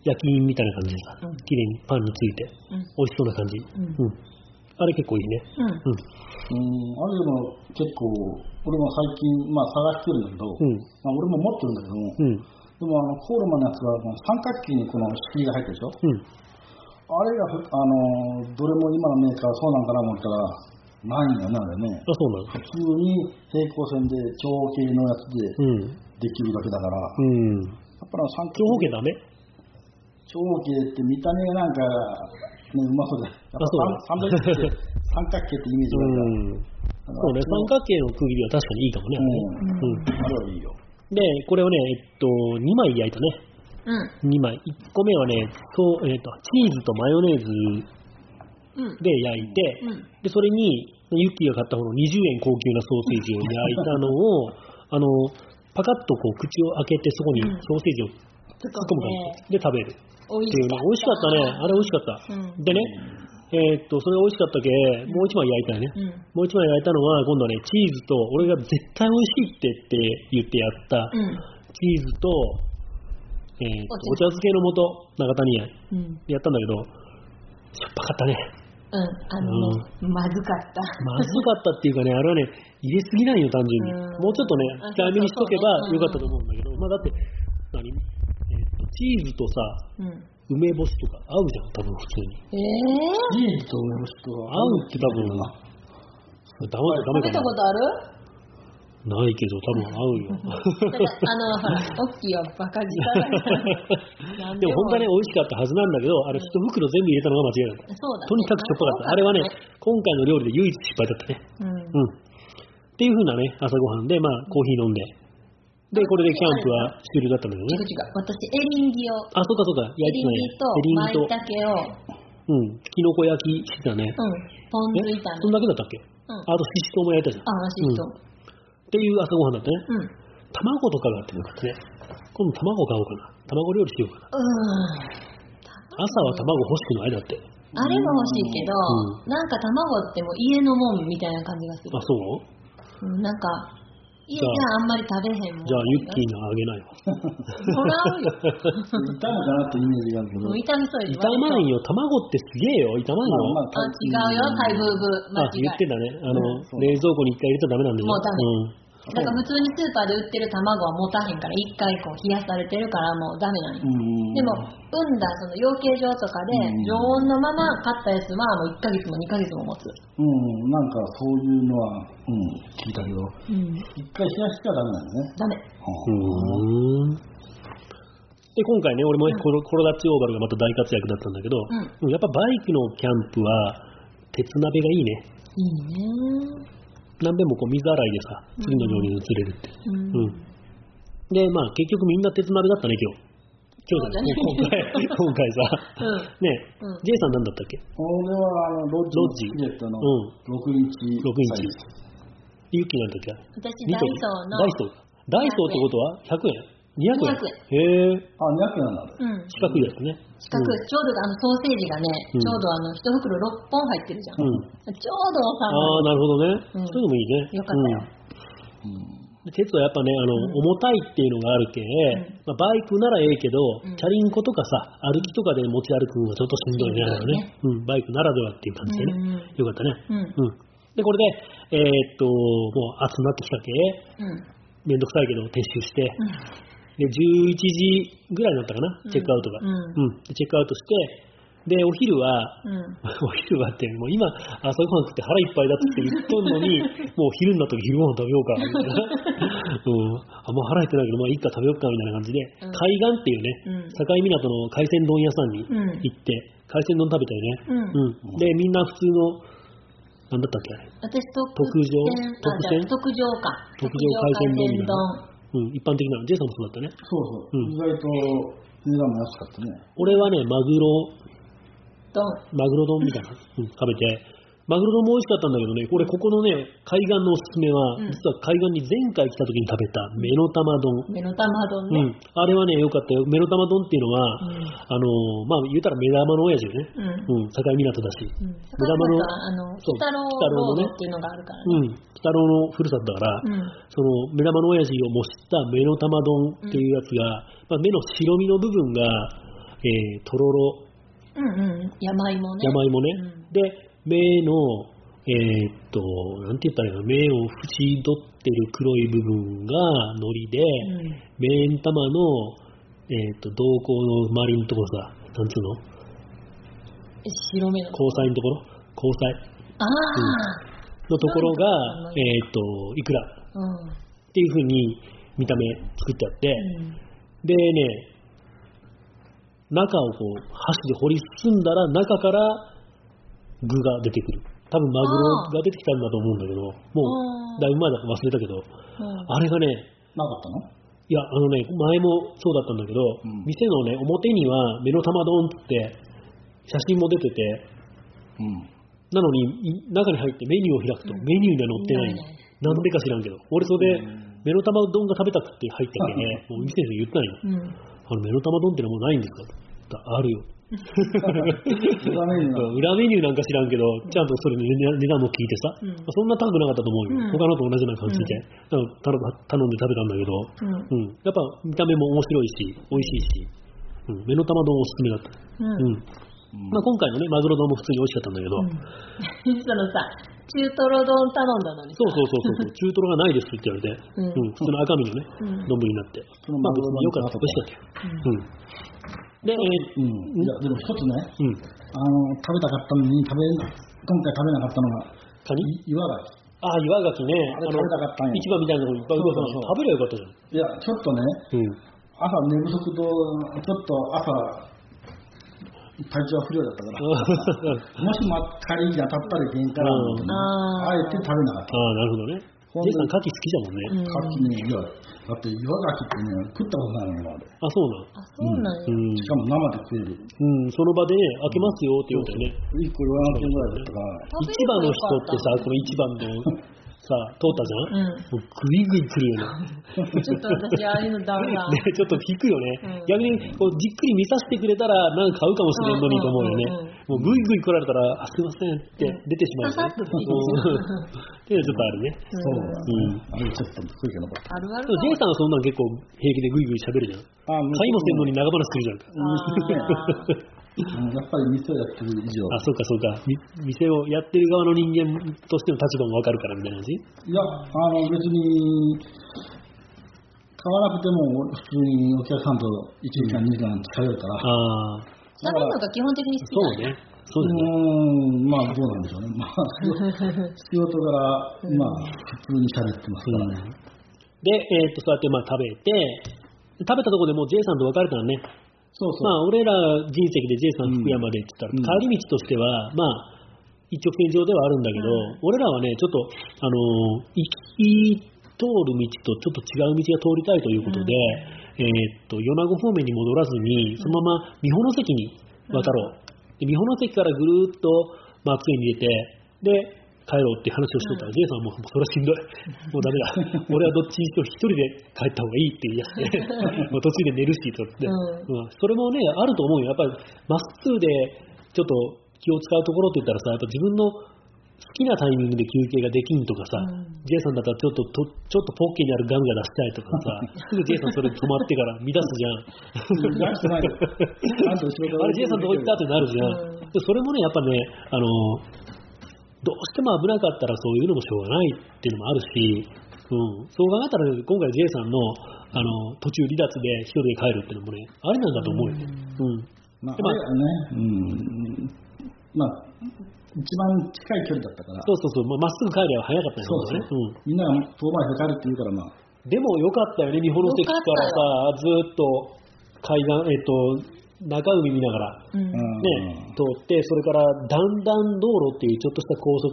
焼き印みたいな感じでさうん、綺麗にパンについて、うん。美味しそうな感じ。うんうん。あれ結構いいね。うん。うん。うん、あれでも結構、俺も最近、まあ探してるんだけど、うん。まあ、俺も持ってるんだけども、うん。でもあのコールマンのやつは三角形にこの仕切りが入ってるでしょ？うん。あれがふあのどれも今のメーカーそうなんかな思ったらないんだよねあれねあ、そうなの？普通に平行線で長形のやつでうん。できるだけだから、うん。やっぱり三長方形ダメ？長形って見た目がなんか、ね、うまそうでやっぱあそう三三角形って 三角形ってイメージうん。があるそうね、三角形の区切りは確かにいいかもね。うん、あれはいいよで、これをね、えっと、2枚焼いたね。うん。2枚。1個目はね、そう、えっと、チーズとマヨネーズうん。で焼いて、うん。で、それに、ユッキーが買った方の20円高級なソーセージを焼いたのを、あの、パカッとこう口を開けてそこにうんソーセージを突っ込む感じで食べる。美味っていうね、美味しかったね。あれ美味しかった。うんでね、えーっと、それ美味しかったけ、もう一枚焼いたよね。うん。もう一枚焼いたのは、今度はね、チーズと、俺が絶対美味しいってって言ってやった、うん。チーズと、えーっとお茶お茶漬けの素、長谷屋うん。やったんだけど、しょっぱかったね。うん。あのね、まずかった。まずかったっていうかね、あれはね、入れすぎないよ、単純に。うんもうちょっとねあ、控えめにしとけばよかったと思うんだけど、まあだって、何？チーズとさ、うん。梅干しとか合うじゃん、多分普通に。えぇ、チーズと梅干しと合うって多分、ダメダメかな食べたことある？ないけど、多分合うよ。あの、ほら、オッキーはバカ力 でも本当はね、美味しかったはずなんだけど、あれ一袋全部入れたのが間違いだった。そうだ、ね。とにかくしょっぱかった。あれはね、今回の料理で唯一失敗だったね。うん。うん。っていう風なね、朝ごはんで、まあ、コーヒー飲んで。で、これでキャンプは終了だったんだけどね。違う違う。私、エリンギを、あ、そうかそうか。焼エリンギとエリンギと、舞茸を、うん、きのこ焼きしてたね。うん、ポン酢え炒め。そんだけだったっけ？うん。あと、ししとうも焼いたじゃん。あ、らしいと。っていう朝ごはんだったね。うん。卵とかがあってもよかったね。今度卵買おうかな。卵料理しようかな。うん。朝は卵欲しくないだって。あれも欲しいけど、うなんか卵ってもう家のもんみたいな感じがするあ、。そう？うん、なんか、家じゃあんまり食べへんもん。じゃあ、ユッキーにはあげないわ。もらうよ。炒めかなってイメージがあるけどもう炒めそうでしょ炒まんよ。卵ってすげえよ。炒まんよ。まあまあ、違うよ、タイブーブー。間あ、違い。言ってたね。あの、冷蔵庫に一回入れちゃダメなんだよ。もうダメうん。だから普通にスーパーで売ってる卵は持たへんから、一回こう冷やされてるからもうダメなんでも、産んだその養鶏場とかでうん常温のまま買ったやつはもう1ヶ月も2ヶ月も持つ。うんなんかそういうのはうん聞いたけどうん。一回冷やしちゃダメなんだねダメ。ん。で、今回ね、俺もコロコロダッチオーバルがまた大活躍だったんだけど、うんやっぱバイクのキャンプは、鉄鍋がいいね。いいね何べんもこう水洗いでさ、次の料理に移れるって。う。うん。ん。で、まあ結局みんな鉄鍋だったね、今日。今日じゃない、今回、今回さ。うん。ね、うん。J さんなんだったっけ？俺はあのロッジのスキレットのうん。6インチ6インチユッキーなんだっけ？私、ダイソーの、ダイソー。ダイソーってことは？100円？200 200円？へえ。あ、200円なんだ。うん。四角いやつね。四角い、ちょうどあのソーセージがね、うんちょうどあの一袋6本入ってるじゃん。うん。ちょうどああ、収まる。なるほどね。うんそういうのもいいね。よかったよ。うん。で鉄はやっぱね、あの、重たいっていうのがあるけ、まあ、バイクならええけど、うんチャリンコとかさ、歩きとかで持ち歩くのはちょっとしんどいね、ね。うん、バイクならではっていう感じでね。うんうんよかったね。うん。うん。で、これで、えーっと、もう暑くなってきたけ、うん。めんどくさいけど撤収して、うん。で、11時ぐらいになったかな、チェックアウトが。うんうんでチェックアウトして、で、お昼は、うん。お昼はって、もう今、朝ごはん食って腹いっぱいだって言っとんのに、もう昼になったら昼ごはん食べようか、みたいな。うん。あ、もう腹減ってないけど、まあいいか食べようか、みたいな感じで、うん海岸っていうね、うん境港の海鮮丼屋さんにうん行って、海鮮丼食べたよね。うんうん。で、みんな普通の、なんだったっけ？あれ。私、特特上？選？特上か。特上海鮮丼みたいな丼。うん、一般的なの。ジェイさんもそうだったね。そうそう。うん意外と値段も安かったね。俺はね、マグロ、丼。マグロ丼みたいな、うん、食べて、マグロ丼も美味しかったんだけどね、これここのね、海岸のおすすめは、うん実は海岸に前回来た時に食べたメロ玉丼。目の玉丼うんね。、あれはね、良かったよ。メロ玉丼っていうのは、うんあのーまあ、言うたら目玉の親父よね。うん。うん、境港だし。うん。目玉のあの、そう北郎ロードっていうのがあるからね。うん、北郎のふるさとだから、うん。その目玉の親父を模したメロ玉丼っていうやつが、まあ、目の白身の部分が、えー、とろろ、うんうん。山芋ね。山芋ね。うんで、目の、えーっと、なんて言ったらいいの、目を縁取ってる黒い部分が海苔で、うん。目ん玉の、えーっと、瞳孔の周りのところさ、なんつうの？え白目の。交際のところ？交際ああ。のところがうん、えーっと、いくら？うん。っていう風に見た目作ってあって、うん。でね、中をこう、箸で掘り進んだら、中から具が出てくる。多分マグロが出てきたんだと思うんだけど、もう、だいぶ前だから忘れたけど、うんあれがね、なかったの？いや、あのね、前もそうだったんだけど、うん店のね、表には目の玉丼って写真も出てて、うん。なのに、い中に入ってメニューを開くと、うんメニューには載ってないの。なんでか知らんけど。俺それでうん、目の玉丼が食べたくて入ったけどね、もう店で言ったんよ。うん。あの、目の玉丼ってのはもうないんですか？あるよ。裏メニューが裏メニューなんか知らんけど、ちゃんとそれの値段も聞いてさ、うんまあそんな高くなかったと思うよ。うん他のと同じような感じで。だから頼頼んで食べたんだけど、うん。うん。やっぱ見た目も面白いし、美味しいし、うん。目の玉丼おすすめだった。うん。うん。まあ今回のね、マグロ丼も普通に美味しかったんだけど、うん そのさ、中トロ丼頼んだのにさ。そうそうそうそう、中トロがないですって言われて、うんうん、普通の赤身のね、うん丼になって。まあ別によかった、美味しかったよ。うん。で、えーうん。いや、でも一つね、うん。あの、食べたかったのに食べ、今回食べなかったのが、カニ？い岩が。ああ、岩牡蠣ね。あれ食べたかったんや市場みたいなところにいっぱい食べればよかったじゃん。いや、ちょっとね、うん。朝寝不足と、ちょっと朝、体調不良だったから、もしま仮に当たったらいけんから、うんあえて食べなかっああ、なるほどね。ジェイさん、牡蠣好きだもんね。牡蠣ね、いや、だって岩牡蠣ってね、食ったことないのよ、あれ。あ、そうなん。あ、そうなんや。うん。しかも生で食える。うん、その場でね、開けますよって言うとね。1個400円ぐらいだったから、市場の人ってさ、この市場のさ、通ったじゃん、うんもうグイグイ来るよね。ちょっと私、ああいうのダメだ。ね、ちょっと引くよね。うん逆にこうじっくり見させてくれたら、なんか買うかもしれんのにと思うよね。うんうんうんうんもうグイグイ来られたら、あ、すいませんって出てしまうよね。っとうんっていうのはちょっとあるね。そううん。あれちょっと悔いが残った。あるあるでも J さんはそんなん結構平気でグイグイ喋るじゃん。あ、買いもせんのに長話するじゃんか。やっぱり店をやってる以上、あ、そうかそうか。み店をやってる側の人間としての立場もわかるからみたいな感じ？いや、あの別に、買わなくても普通にお客さんと1時間、2時間使えるから、ああ、食べるのが基本的に好きなんや。そうね。そううだね。ーん、まあどうなんでしょうね。まあ、仕事から、まあ、普通に喋ってますからね。で、えーっと、そうやってまあ食べて、食べたところでもう J さんと別れたのね。そうそう。まあ、俺ら人石で J さん福山でって言ったら、うん。帰り道としては、まあ、一直線上ではあるんだけど、うん。俺らはね、ちょっと、あのー行き通る道とちょっと違う道が通りたいということで、えーっと、米子方面に戻らずに、そのまま三保関に渡ろう。で三保関からぐるーっと松江に出て、で、帰ろうって話をしとったら、ジェイさんはもそれはしんどい。もうダメだ。俺はどっちにしろ一人で帰った方がいいって言い出して、もう途中で寝るし、とって、うんうんそれもね、あると思うよ。やっぱり、まっすぐで、ちょっと気を使うところって言ったらさ、やっぱ自分の好きなタイミングで休憩ができんとかさ、うんジェイさんだったらちょっとと、ちょっとポッケにあるガムが出したいとかさ、すぐジェイさんそれ止まってから乱すじゃん。出してないよ あれ、ジェイさんどこ行ったってなるじゃん。うんでそれもね、やっぱね、あの、どうしても危なかったらそういうのもしょうがないっていうのもあるし、うん、そう考えたら、今回、ジェイさんのあの途中離脱で一人で帰るっていうのもね、ありなんだと思うよ。ね、うん、まあ、一番近い距離だったから、そうそうそう、まあまっすぐ帰れば早かったよそうそうね。うん。みんなが遠回りで帰るって言うから、まあ、でもよかったよね、日本の席からさ、ずーっと海岸、えっ、と、中海見ながら、うんうんね、通って、それから段々道路っていうちょっとした高速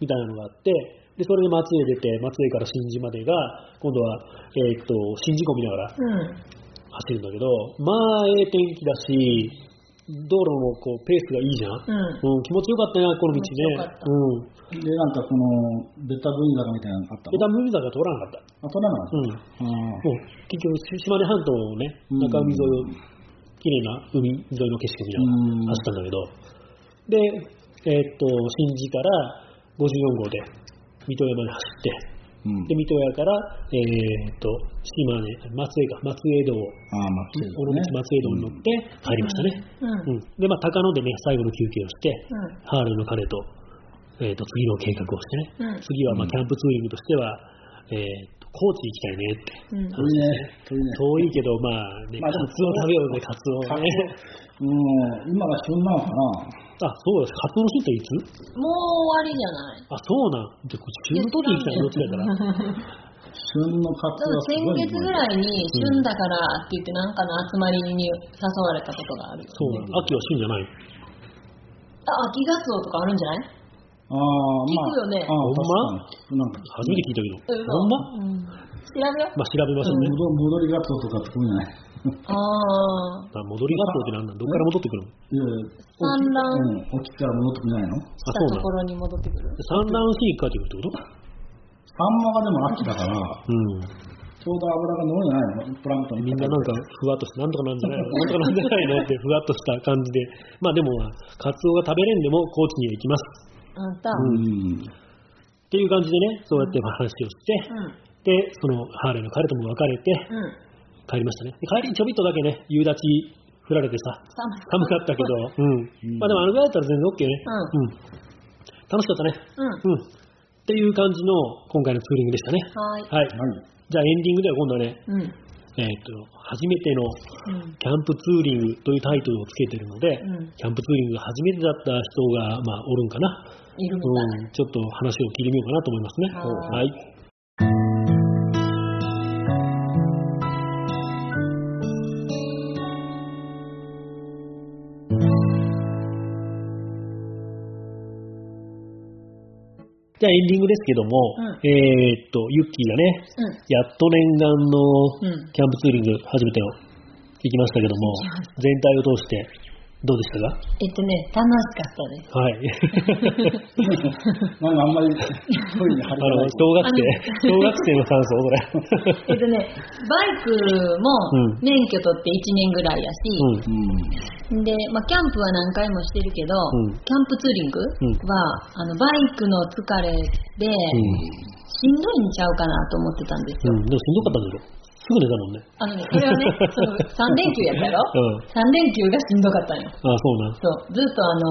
みたいなのがあって、でそれで松江出て、松江から新地までが、今度は、えっと新地湖見ながらうん走るんだけど、まあ、ええ天気だし、道路もこうペースがいいじゃん。うんうん、気持ちよかったな、この道ね。うん。で、なんかこの、ベタ分坂みたいなのあったの？枝海坂通らなかった。あ、取らなかうん。った。う結局、島根半島のね、うん中海沿いを、綺麗な海沿いの景色を見ながら走ったんだけど、で、えーっと、新地から54号で水戸山に走って、うん。で、水戸屋から、えーっと、島根、松江か、松江道を、ああ、まあ、そう尾道ね。松江道に乗って帰りましたね。うんうん。で、まあ、高野でね、最後の休憩をして、うんハーレーの彼と、えーっと、次の計画をしてね、うん次は、まあ、キャンプツーリングとしては、えーっと、高知行きたいねって。うん遠いね。遠いね。遠いけど、まあね、まあでもカツオ食べようぜ、カツオね。オうん、今が旬なのかな？あ、そうです。カツオの日っていつ？もう終わりじゃないあ、そうなん？じゃあ、こっち旬の時に来たらどっちだから？旬のカツオ先。月ぐらいに旬だからって言ってなんかの集まりに誘われたことがあるよ。そう。秋は旬じゃない？あ、秋ガツオとかあるんじゃない？ああ、まあ。聞くよねああ、ほんま？なんか、初めて聞いたけど。ほんま？うん。調べよう。まあ、調べましょうね。戻戻りガツオとかってこういうのね。ああ。あ戻りガツオってなんだ？どっから戻ってくるの？いやいや、産卵うん、起きたら戻ってくれないの？したそうなんところに戻ってくる。産卵しに帰ってくるってこと？サンマがでも秋だから、うん。ちょうど油が乗るんじゃないの？プランクトンみんななんか、ふわっとして、なんとかなんじゃないの？なんとかなんじゃないの？って、ふわっとした感じで。まあでも、カツオが食べれんでも、高知には行きます。あんた。うん。っていう感じでね、そうやって話をして、うん。で、そのハーレーの彼とも別れて、うん。帰りましたね。で帰りにちょびっとだけね、夕立降られてさ、寒寒かったけど、うん。まあでもあのぐらいだったら全然 OK ね。うん。楽しかったね。うん。うん。っていう感じの今回のツーリングでしたね。はい。はい。はい。じゃあエンディングでは今度はね、うん。えっ、と、初めてのうん。キャンプツーリングというタイトルをつけてるので、うんキャンプツーリングが初めてだった人が、まあ、おるんかな。いる。うん。ちょっと話を聞いてみようかなと思いますね。ははい。じゃあエンディングですけども、うん。えーっと、ユッキーがね、うん。やっと念願のうん。キャンプツーリング初めてを行きましたけども、全体を通してどうでしたか？えっとね、楽しかったです。はい。なんかあんまり、トイレに張あの。小学生、小学生の感想、それ。えっとね、バイクもうん免許取って1年ぐらいやし、うん。うん。で、まあ、キャンプは何回もしてるけど、うんキャンプツーリングは、あのバイクの疲れで、しんどいんちゃうかなと思ってたんですよ。うん。でもしんどかったんでしょすぐ寝たもんね。あのね、それはね、その3連休やったやろ、うん。3連休がしんどかったんよ。ああ、そうなん。そう、ずっとあの、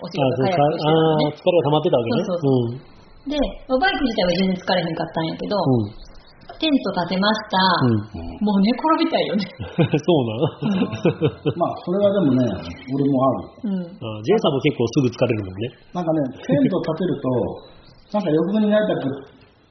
お仕あ事早くしてたあのね。ー、疲れが溜まってたわけね。そうそうで、まあバイク自体は全然疲れへんかったんやけど、うん。テント立てました。うん。うん。もう寝転びたいよね。そうなん。まあ、それはでもね、俺もある。うん。あ J さんも結構すぐ疲れるもんね。なんかね、テント立てると、なんか欲になりたく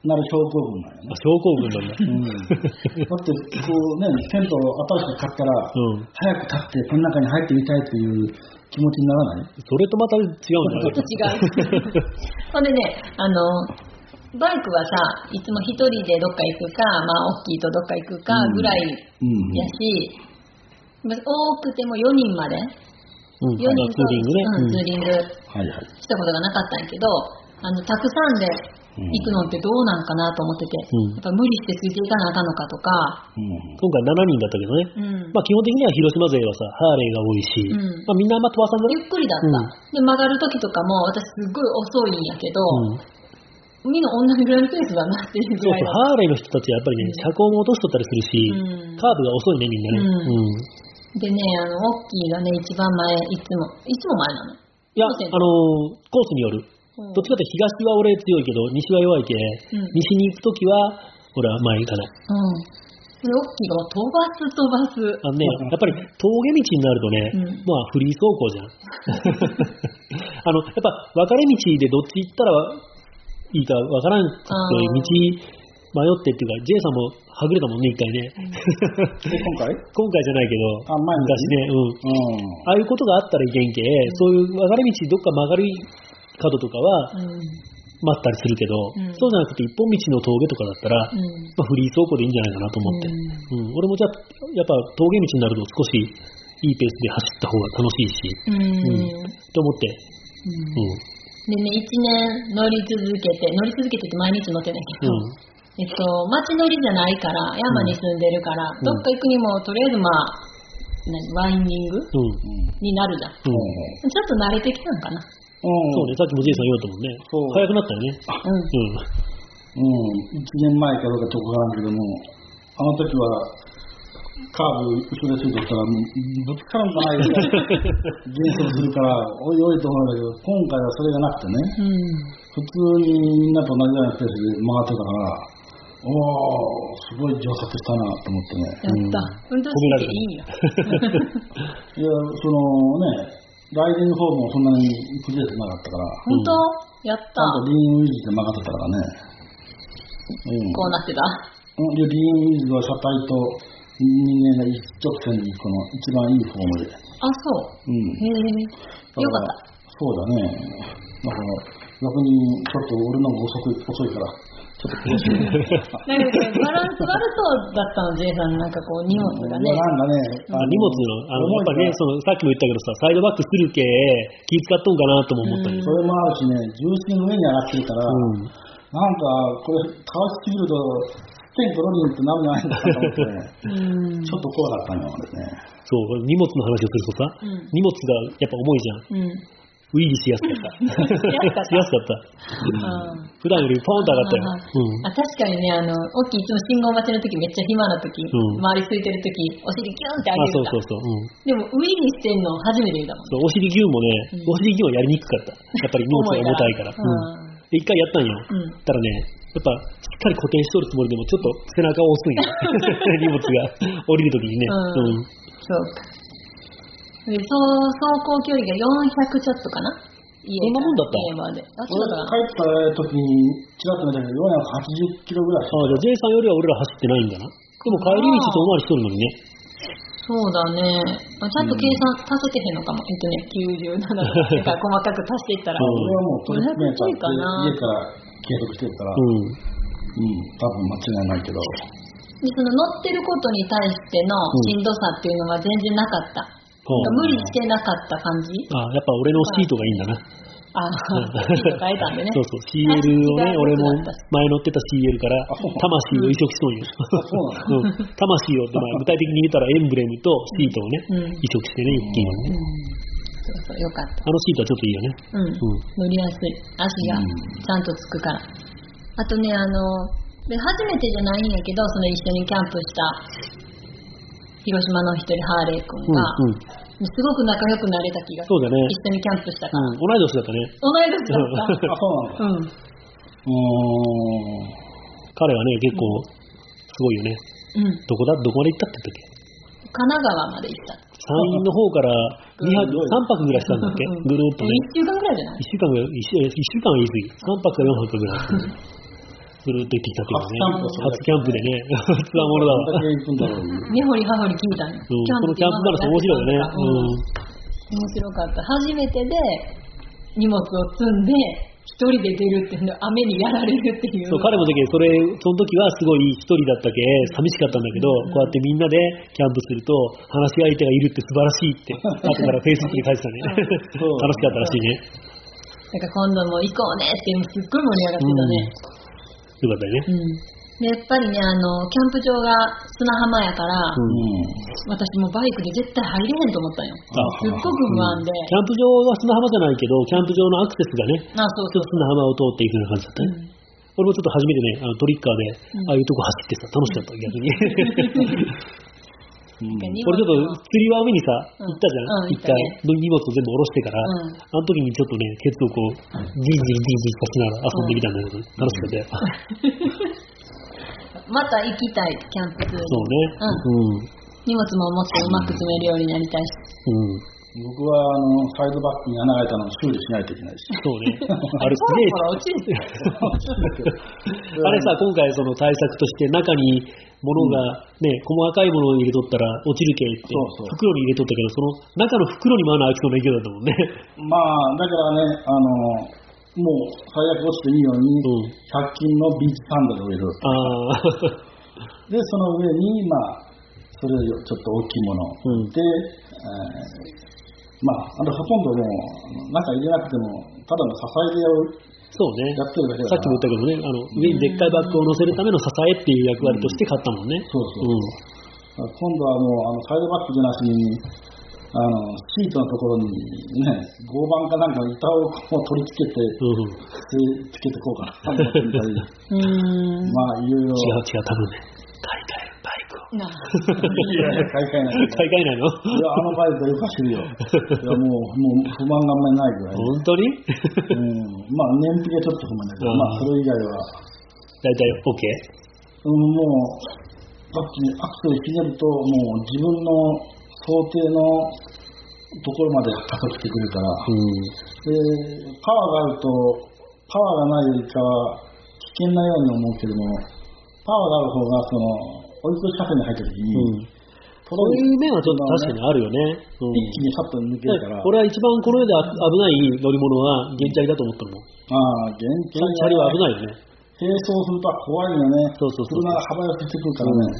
なる症候群なんよねあ。症候群なんだ。うん、だって、こうね、テントを新しく買ったら、うん。早く立ってこの中に入ってみたいという気持ちにならない？それとまた違うんだちょっと違う。ほんでね、あの、バイクはさ、いつも一人でどっか行くか、まあ、大きいとどっか行くかぐらいうん。やし、まあ多くても4人まで、うん。4人と、ツーリングね。うん、ツーリングはいはい。したことがなかったんやけど、あの、たくさんで行くのってどうなんかなと思ってて、うんやっぱ無理してついていかなあかんのかとか、うん。今回7人だったけどね。うん。まあ基本的には広島勢はさ、ハーレーが多いし、うんまあみんなあんま飛ばさんゆっくりだった。で、曲がる時とかも、私すっごい遅いんやけど、うん。みんな同じぐらいのペースだなっていうそうそう、ぐらいだった。ハーレーの人たちはやっぱりね、車高も落としとったりするし、うんカーブが遅いね、みんなね。でね、あの、オッキーがね、一番前、いつも、いつも前なの？いや、あそうのーコースによる。うんどっちかって東は俺強いけど、西は弱いけ、うん西に行くときは、俺は前行かない。うん。それオッキーがもう飛ばす飛ばす。あのね、やっぱり峠道になるとね、うんまあフリー走行じゃん。あの、やっぱ分かれ道でどっち行ったらいいか分からんくて、あ道迷ってっていうか、J さんもはぐれたもんね、一回ね。で、今回？今回じゃないけど、あ前の昔ね、うん。うん。ああいうことがあったらいけんけ、そういう分かれ道どっか曲がる角とかはうん。待ったりするけど、うんそうじゃなくて一本道の峠とかだったら、うん。まあ、フリー走行でいいんじゃないかなと思って。うん、俺もじゃあ、やっぱ峠道になると少しいいペースで走った方が楽しいし、うん。と思って。でね、一年乗り続けて、乗り続けてって毎日乗ってないけど、えっと、街乗りじゃないから、山に住んでるから、んどっか行くにも、とりあえずまあ、何ワインディング。になるじゃん。ちうん。ょっと慣れてきたんかな。うん。そうね、さっきも J さん言おうともんね。そう早くなったよね。うん。うん。1年前かどうかとわからんけども、あの時は、カーブ後ろでついてきたら、ぶつかるんかないで、減速するから、おいおいと思うんだけど、今回はそれがなくてね、うん。普通にみんなと同じようなペースで回ってたから、おー、すごい上達したなと思ってね。やった。運動神経いいんや。いや、そのね、ライディングフォームもそんなに崩れてなかったから、本当？やったち。ゃんとリーンウィズで曲がってたからね。うん。こうなってた。うんで、リーンウィズは車体と人間が一直線にこの一番いいフォームで。あ、そう。うん。へえ。よかった。そうだね。だから、逆にちょっと俺の方が遅く、遅いから。なんかね、バランス悪そうだったの、J さん。なんかこう、荷物がね。なんかね、あ荷物の、あの、やっぱりね、その、さっきも言ったけどさ、サイドバックするけ、気使っとんかなとも思ったり。それもあるしね、重心の上に上がってるから、うん。なんか、これ、倒しすぎると、ステンとロリンってなるんじゃないのかと思ってね、うん。ちょっと怖かったんよ、俺ね。そう、荷物の話をするとさ、うん荷物がやっぱ重いじゃん。うん。ウィリーしやすかった。しやすかった普段よりポンと上がったよ。あ確かにね、あの、オッキーいつも信号待ちの時めっちゃ暇な時、うん周り空いてる時、お尻キュンってうん。あ、上げるそうそうそう。うん。でも、ウィリーしてんの初めて見たもん。そう、お尻牛もね、うんお尻牛はやりにくかった。やっぱり荷物が重たいから。うんうん。で、一回やったんよ。うんたらね、やっぱ、しっかり固定しとるつもりでも、ちょっと背中を押すんよ。荷物が降りるときにね。うんうん。そうか。で、そう、走行距離が400ちょっとかな？家そんなもんだった？家まで。あ、そうだったかな。俺帰った時に、ちらっと見たけど、480キロぐらい。ああ、じゃあ J さんよりは俺ら走ってないんだな。でも帰り道遠回りしとるのにね。そうだね。あちゃんと計算足せてへんのかも。えっとね、97とか、だから細かく足していったら。うん俺はもうトリックメーター500ちょいかなって家から計測してるから、うん。うん、多分間違いないけど、でその乗ってることに対してのしんどさっていうのが全然なかった。無理してなかった感じ？あやっぱ俺のシートがいいんだな。あシート変えたんでね。そうそう、CL をね、俺も前乗ってた CL から魂を移植し。そうなのうん、魂をって、まあ、具体的に言ったらエンブレムとシートをね、うん移植してね、ユッキーのね。そうそう、よかった。あのシートはちょっといいよね。うん。うん。乗りやすい。足がちゃんとつくから。あとね、あの、で初めてじゃないんやけど、その一緒にキャンプした広島の一人ハーレー君うん、が、うん。すごく仲良くなれた気がする。そうだね。一緒にキャンプしたから。うん、同い年だったね。同い年だっあ、そう。なんだ。うーん。彼はね、結構、すごいよね。うん。どこだ、どこまで行ったって言ったっけ？神奈川まで行った。山陰の方から2泊、うん3泊ぐらいしたんだっけ？うんぐるーっとね。1週間ぐらいじゃない1週間ぐらい、1週一週間は言い過ぎ。3泊か4泊ぐらい。ぐるーっと行ってきたっていうね。初キャンプでね。つわものだわ。根掘り葉掘り聞いたの。うん、このキャンプ話面白いよね。うん。面白かった。初めてで荷物を積んで、一人で出るっていうの、雨にやられるっていう。そう彼もだけど、それ、その時はすごい一人だったけ、寂しかったんだけど、うんこうやってみんなでキャンプすると、話し相手がいるって素晴らしいって、後からフェイスブックに書いてたね。楽しかったらしいね。だから今度も行こうねってすっごい盛り上がってたね。よかったよね。うん。で、やっぱりね、あの、キャンプ場が砂浜やから、うん私もうバイクで絶対入れへんと思ったんよ。あすっごく不安で。キャンプ場は砂浜じゃないけど、キャンプ場のアクセスがね、あ、そうちょっと砂浜を通っていくような感じだったね。俺もちょっと初めてね、あのトリッカーで、うんああいうとこ走ってさ、楽しかった、逆に。うん荷俺ちょっと釣り輪海にさ、うん行ったじゃん、うん一回、荷物を全部下ろしてから、うんあの時にちょっとね、ケツをこう、ジンジンジンジンさしながら遊んでみたんだけど、楽しかったよ。また行きたい、キャンプそうね。うん。荷物ももっとうまく積めるようになりたいし。うん。僕はあのサイドバックに穴が開いたのを修理しないといけないし。そうね。あれすげえ。あれさ、今回その対策として中に物がね、細かいものを入れとったら落ちるけってそうそう袋に入れとったけど、その中の袋にも穴開きそうな勢いだったもんね。まあ、だからね、あの、もう最悪落ちていいように、うん。100均のビーチサンダルを入れる。ああ。で、その上に、まあ、それよりちょっと大きいものうんで、えーまあ、あのほとんどもう、中入れなくても、ただの支えそうねでや。ってるだけださっきも言ったけどね、あの上にでっかいバッグを乗せるための支えっていう役割として買ったもんね。そうそう今度はもう、あのサイドバックじゃなしに、あのシートのところにね、合板かなんか板をこう取り付けて、うん。つけてこうかな うーん。まあ、いろいろ。違う違う、多分ね、買い買い替えない。買い替えないの？いや、あのバイクはよく走るよ。いや、もう、もう不満があんまりないぐらい。本当に？うん。まあ、燃費がちょっと不満だけど、うんまあ、それ以外は、大体 OK? うん、もう、だってアクセルひねると、もう自分の想定のところまで加速してくるから、うん。で、パワーがあると、パワーがないよりかは危険なように思うけども、パワーがある方が、その、に入った時に、うん。そういう面はちょっと確かにあるよね。うん。一気にさっと抜けるから、俺は一番この世で危ない乗り物は原チャリだと思ったの？もん。ああ、原チャリは危ないよね。並走すると怖いよね。そうそうそう車が幅寄せてくるからね。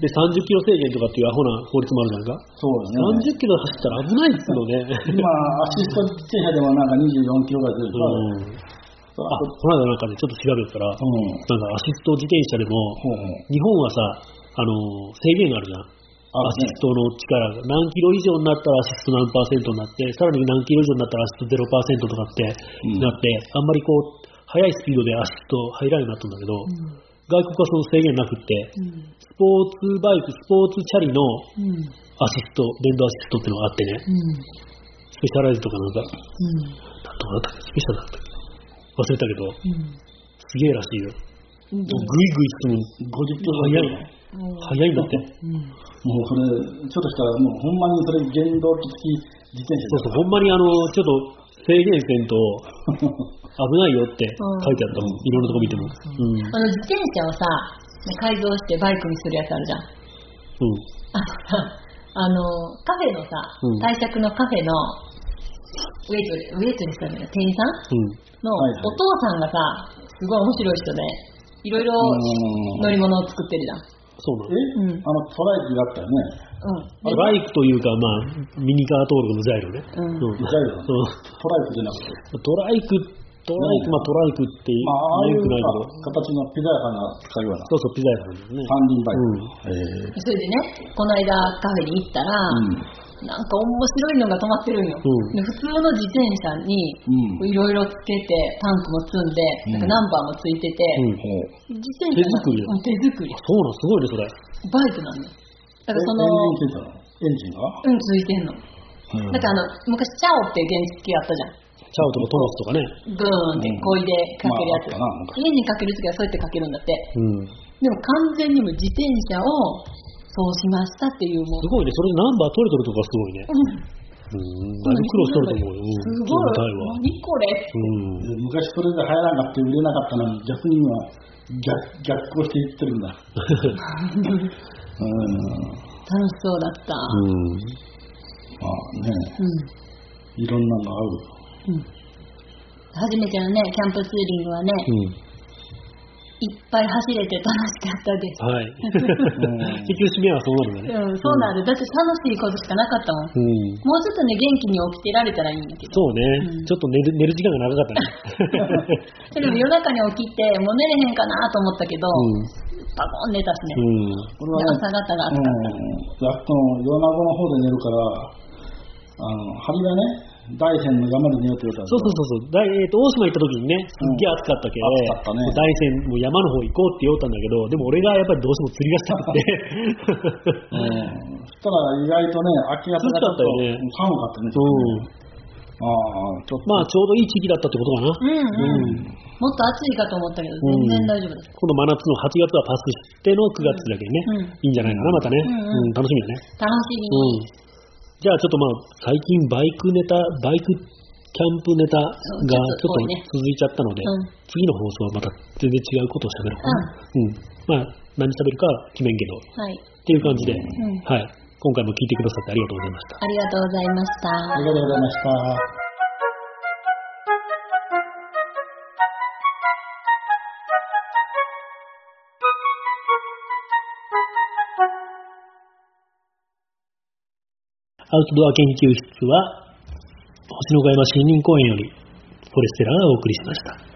で、30キロ制限とかっていうアホな法律もあるじゃないか。そうだね。30キロ走ったら危ないっつうのね。今、アシスト自転車でもなんか24キロぐらい出るうん。から、あ、この間なんかね、ちょっと調べたら、うん。なんかアシスト自転車でも、ほうほう。日本はさ、あの、制限があるじゃん。あアシストの力が何キロ以上になったらアシスト何パーセントになって、さらに何キロ以上になったらアシスト0%とかってうんなって、あんまりこう、速いスピードでアシスト入らないようになったんだけど、外国はその制限なくって、スポーツバイク、スポーツチャリのうん。アシスト、電動アシストっていうのがあってね、うん。スペシャライズとかなんか、うん。なんとかだったっけ？スペシャルだったっけ？忘れたけど、うん。すげえらしいよ。うん。もうグイグイ進む。50キロ速い。速いんだって。うん。もうそれ、ちょっとしたら、もうほんまにそれ原動機付き自転車そうそう、ほんまにあの、ちょっと制限せんと危ないよって書いてあったもん。いろんなとこ見ても。うん。あの自転車をさ、改造してバイクにするやつあるじゃん。うん。あのさ、あの、カフェのさうん、対策のカフェのウェイトレ、ウェイトレスだけど、店員さん？うん。のはいはいお父さんがさ、すごい面白い人で、いろいろ乗り物を作ってるじゃん。そうなの。え、うんあの、トライクがあったよね。うん。バイクというか、まあ、ミニカー登録の材料ね。うんうん。ジャイロうんトライクじゃなくて？トライク、トライク、まあトライクって言まあ、ああいうくないけど、形のピザ屋さんが使うような。そうそう、ピザ屋さんですね。三輪バイク。えそれでね、この間カフェに行ったら、うんなんか面白いのが止まってるんよ。うんで普通の自転車にうんいろいろつけて、タンクも積んで、なんかナンバーもついてて、うん。自転車が手作り手作り。そうなん、すごいね、それ。バイクなんだよ。だからその、エンジンがうん、ついてんの。うんだからあの、昔、チャオって原付あったじゃん。チャオとかトマスとかね。ブーンってこいでかけるやつ。まああったな昔家にかけるときはそうやってかけるんだって。うん。でも完全にも自転車をそうしましたっていうもうす。ごいね、それでナンバー取れとるとかすごいね。うんうん。だいぶ苦労しとると思うよ。うん。すごい。何これうん。で昔それで流行らなかった売れなかったのに逆に今逆逆行していってるんだ。うん。楽しそうだった。うん。まあね、うん。いろんなのが合う。うん。初めてのね、キャンプツーリングはね、うん。いっぱい走れて楽しかったです。はい。うん。結局締めはそうなるね。うん、そうなる。だ。って楽しいことしかなかったもん。うん。もうちょっとね、元気に起きてられたらいいんだけど。そうね、うん。ちょっと寝る寝る時間が長かったね。でも夜中に起きて、もう寝れへんかなと思ったけど、パコン寝たしね。うん。これはねで朝方が暑かった。うん、やっと夜中の方で寝るから、あの、針がね、大山の山で寝ようって言うたら、そうそうそうそう。大えー、と大島行った時にね、すっげえ暑かったけ、暑かったね大山もう山の方行こうって言おうたんだけど、でも俺がやっぱりどうしても釣りがしたくて。う ん。そしたら意外とね、秋朝が涼しかったよね寒かったね。うん。ああ、ちょっと。まあちょうどいい時期だったってことかな。うんうん。もっと暑いかと思ったけど、全然大丈夫です。今度真夏の8月はパスしての9月だけね、うんいいんじゃないかな、またね。うんうん楽しみだね。楽しみに。うん。じゃあちょっとまあ、最近バイクネタ、バイクキャンプネタがちょっと続いちゃったので、うん次の放送はまた全然違うことを喋ろうかな。うん。まあ、何喋るかは決めんけど、はい。っていう感じで、んはい。今回も聞いてくださってありがとうございました。ありがとうございました。ありがとうございました。アウトドア研究室は、星野小山森林公園より、フォレステラがお送りしました。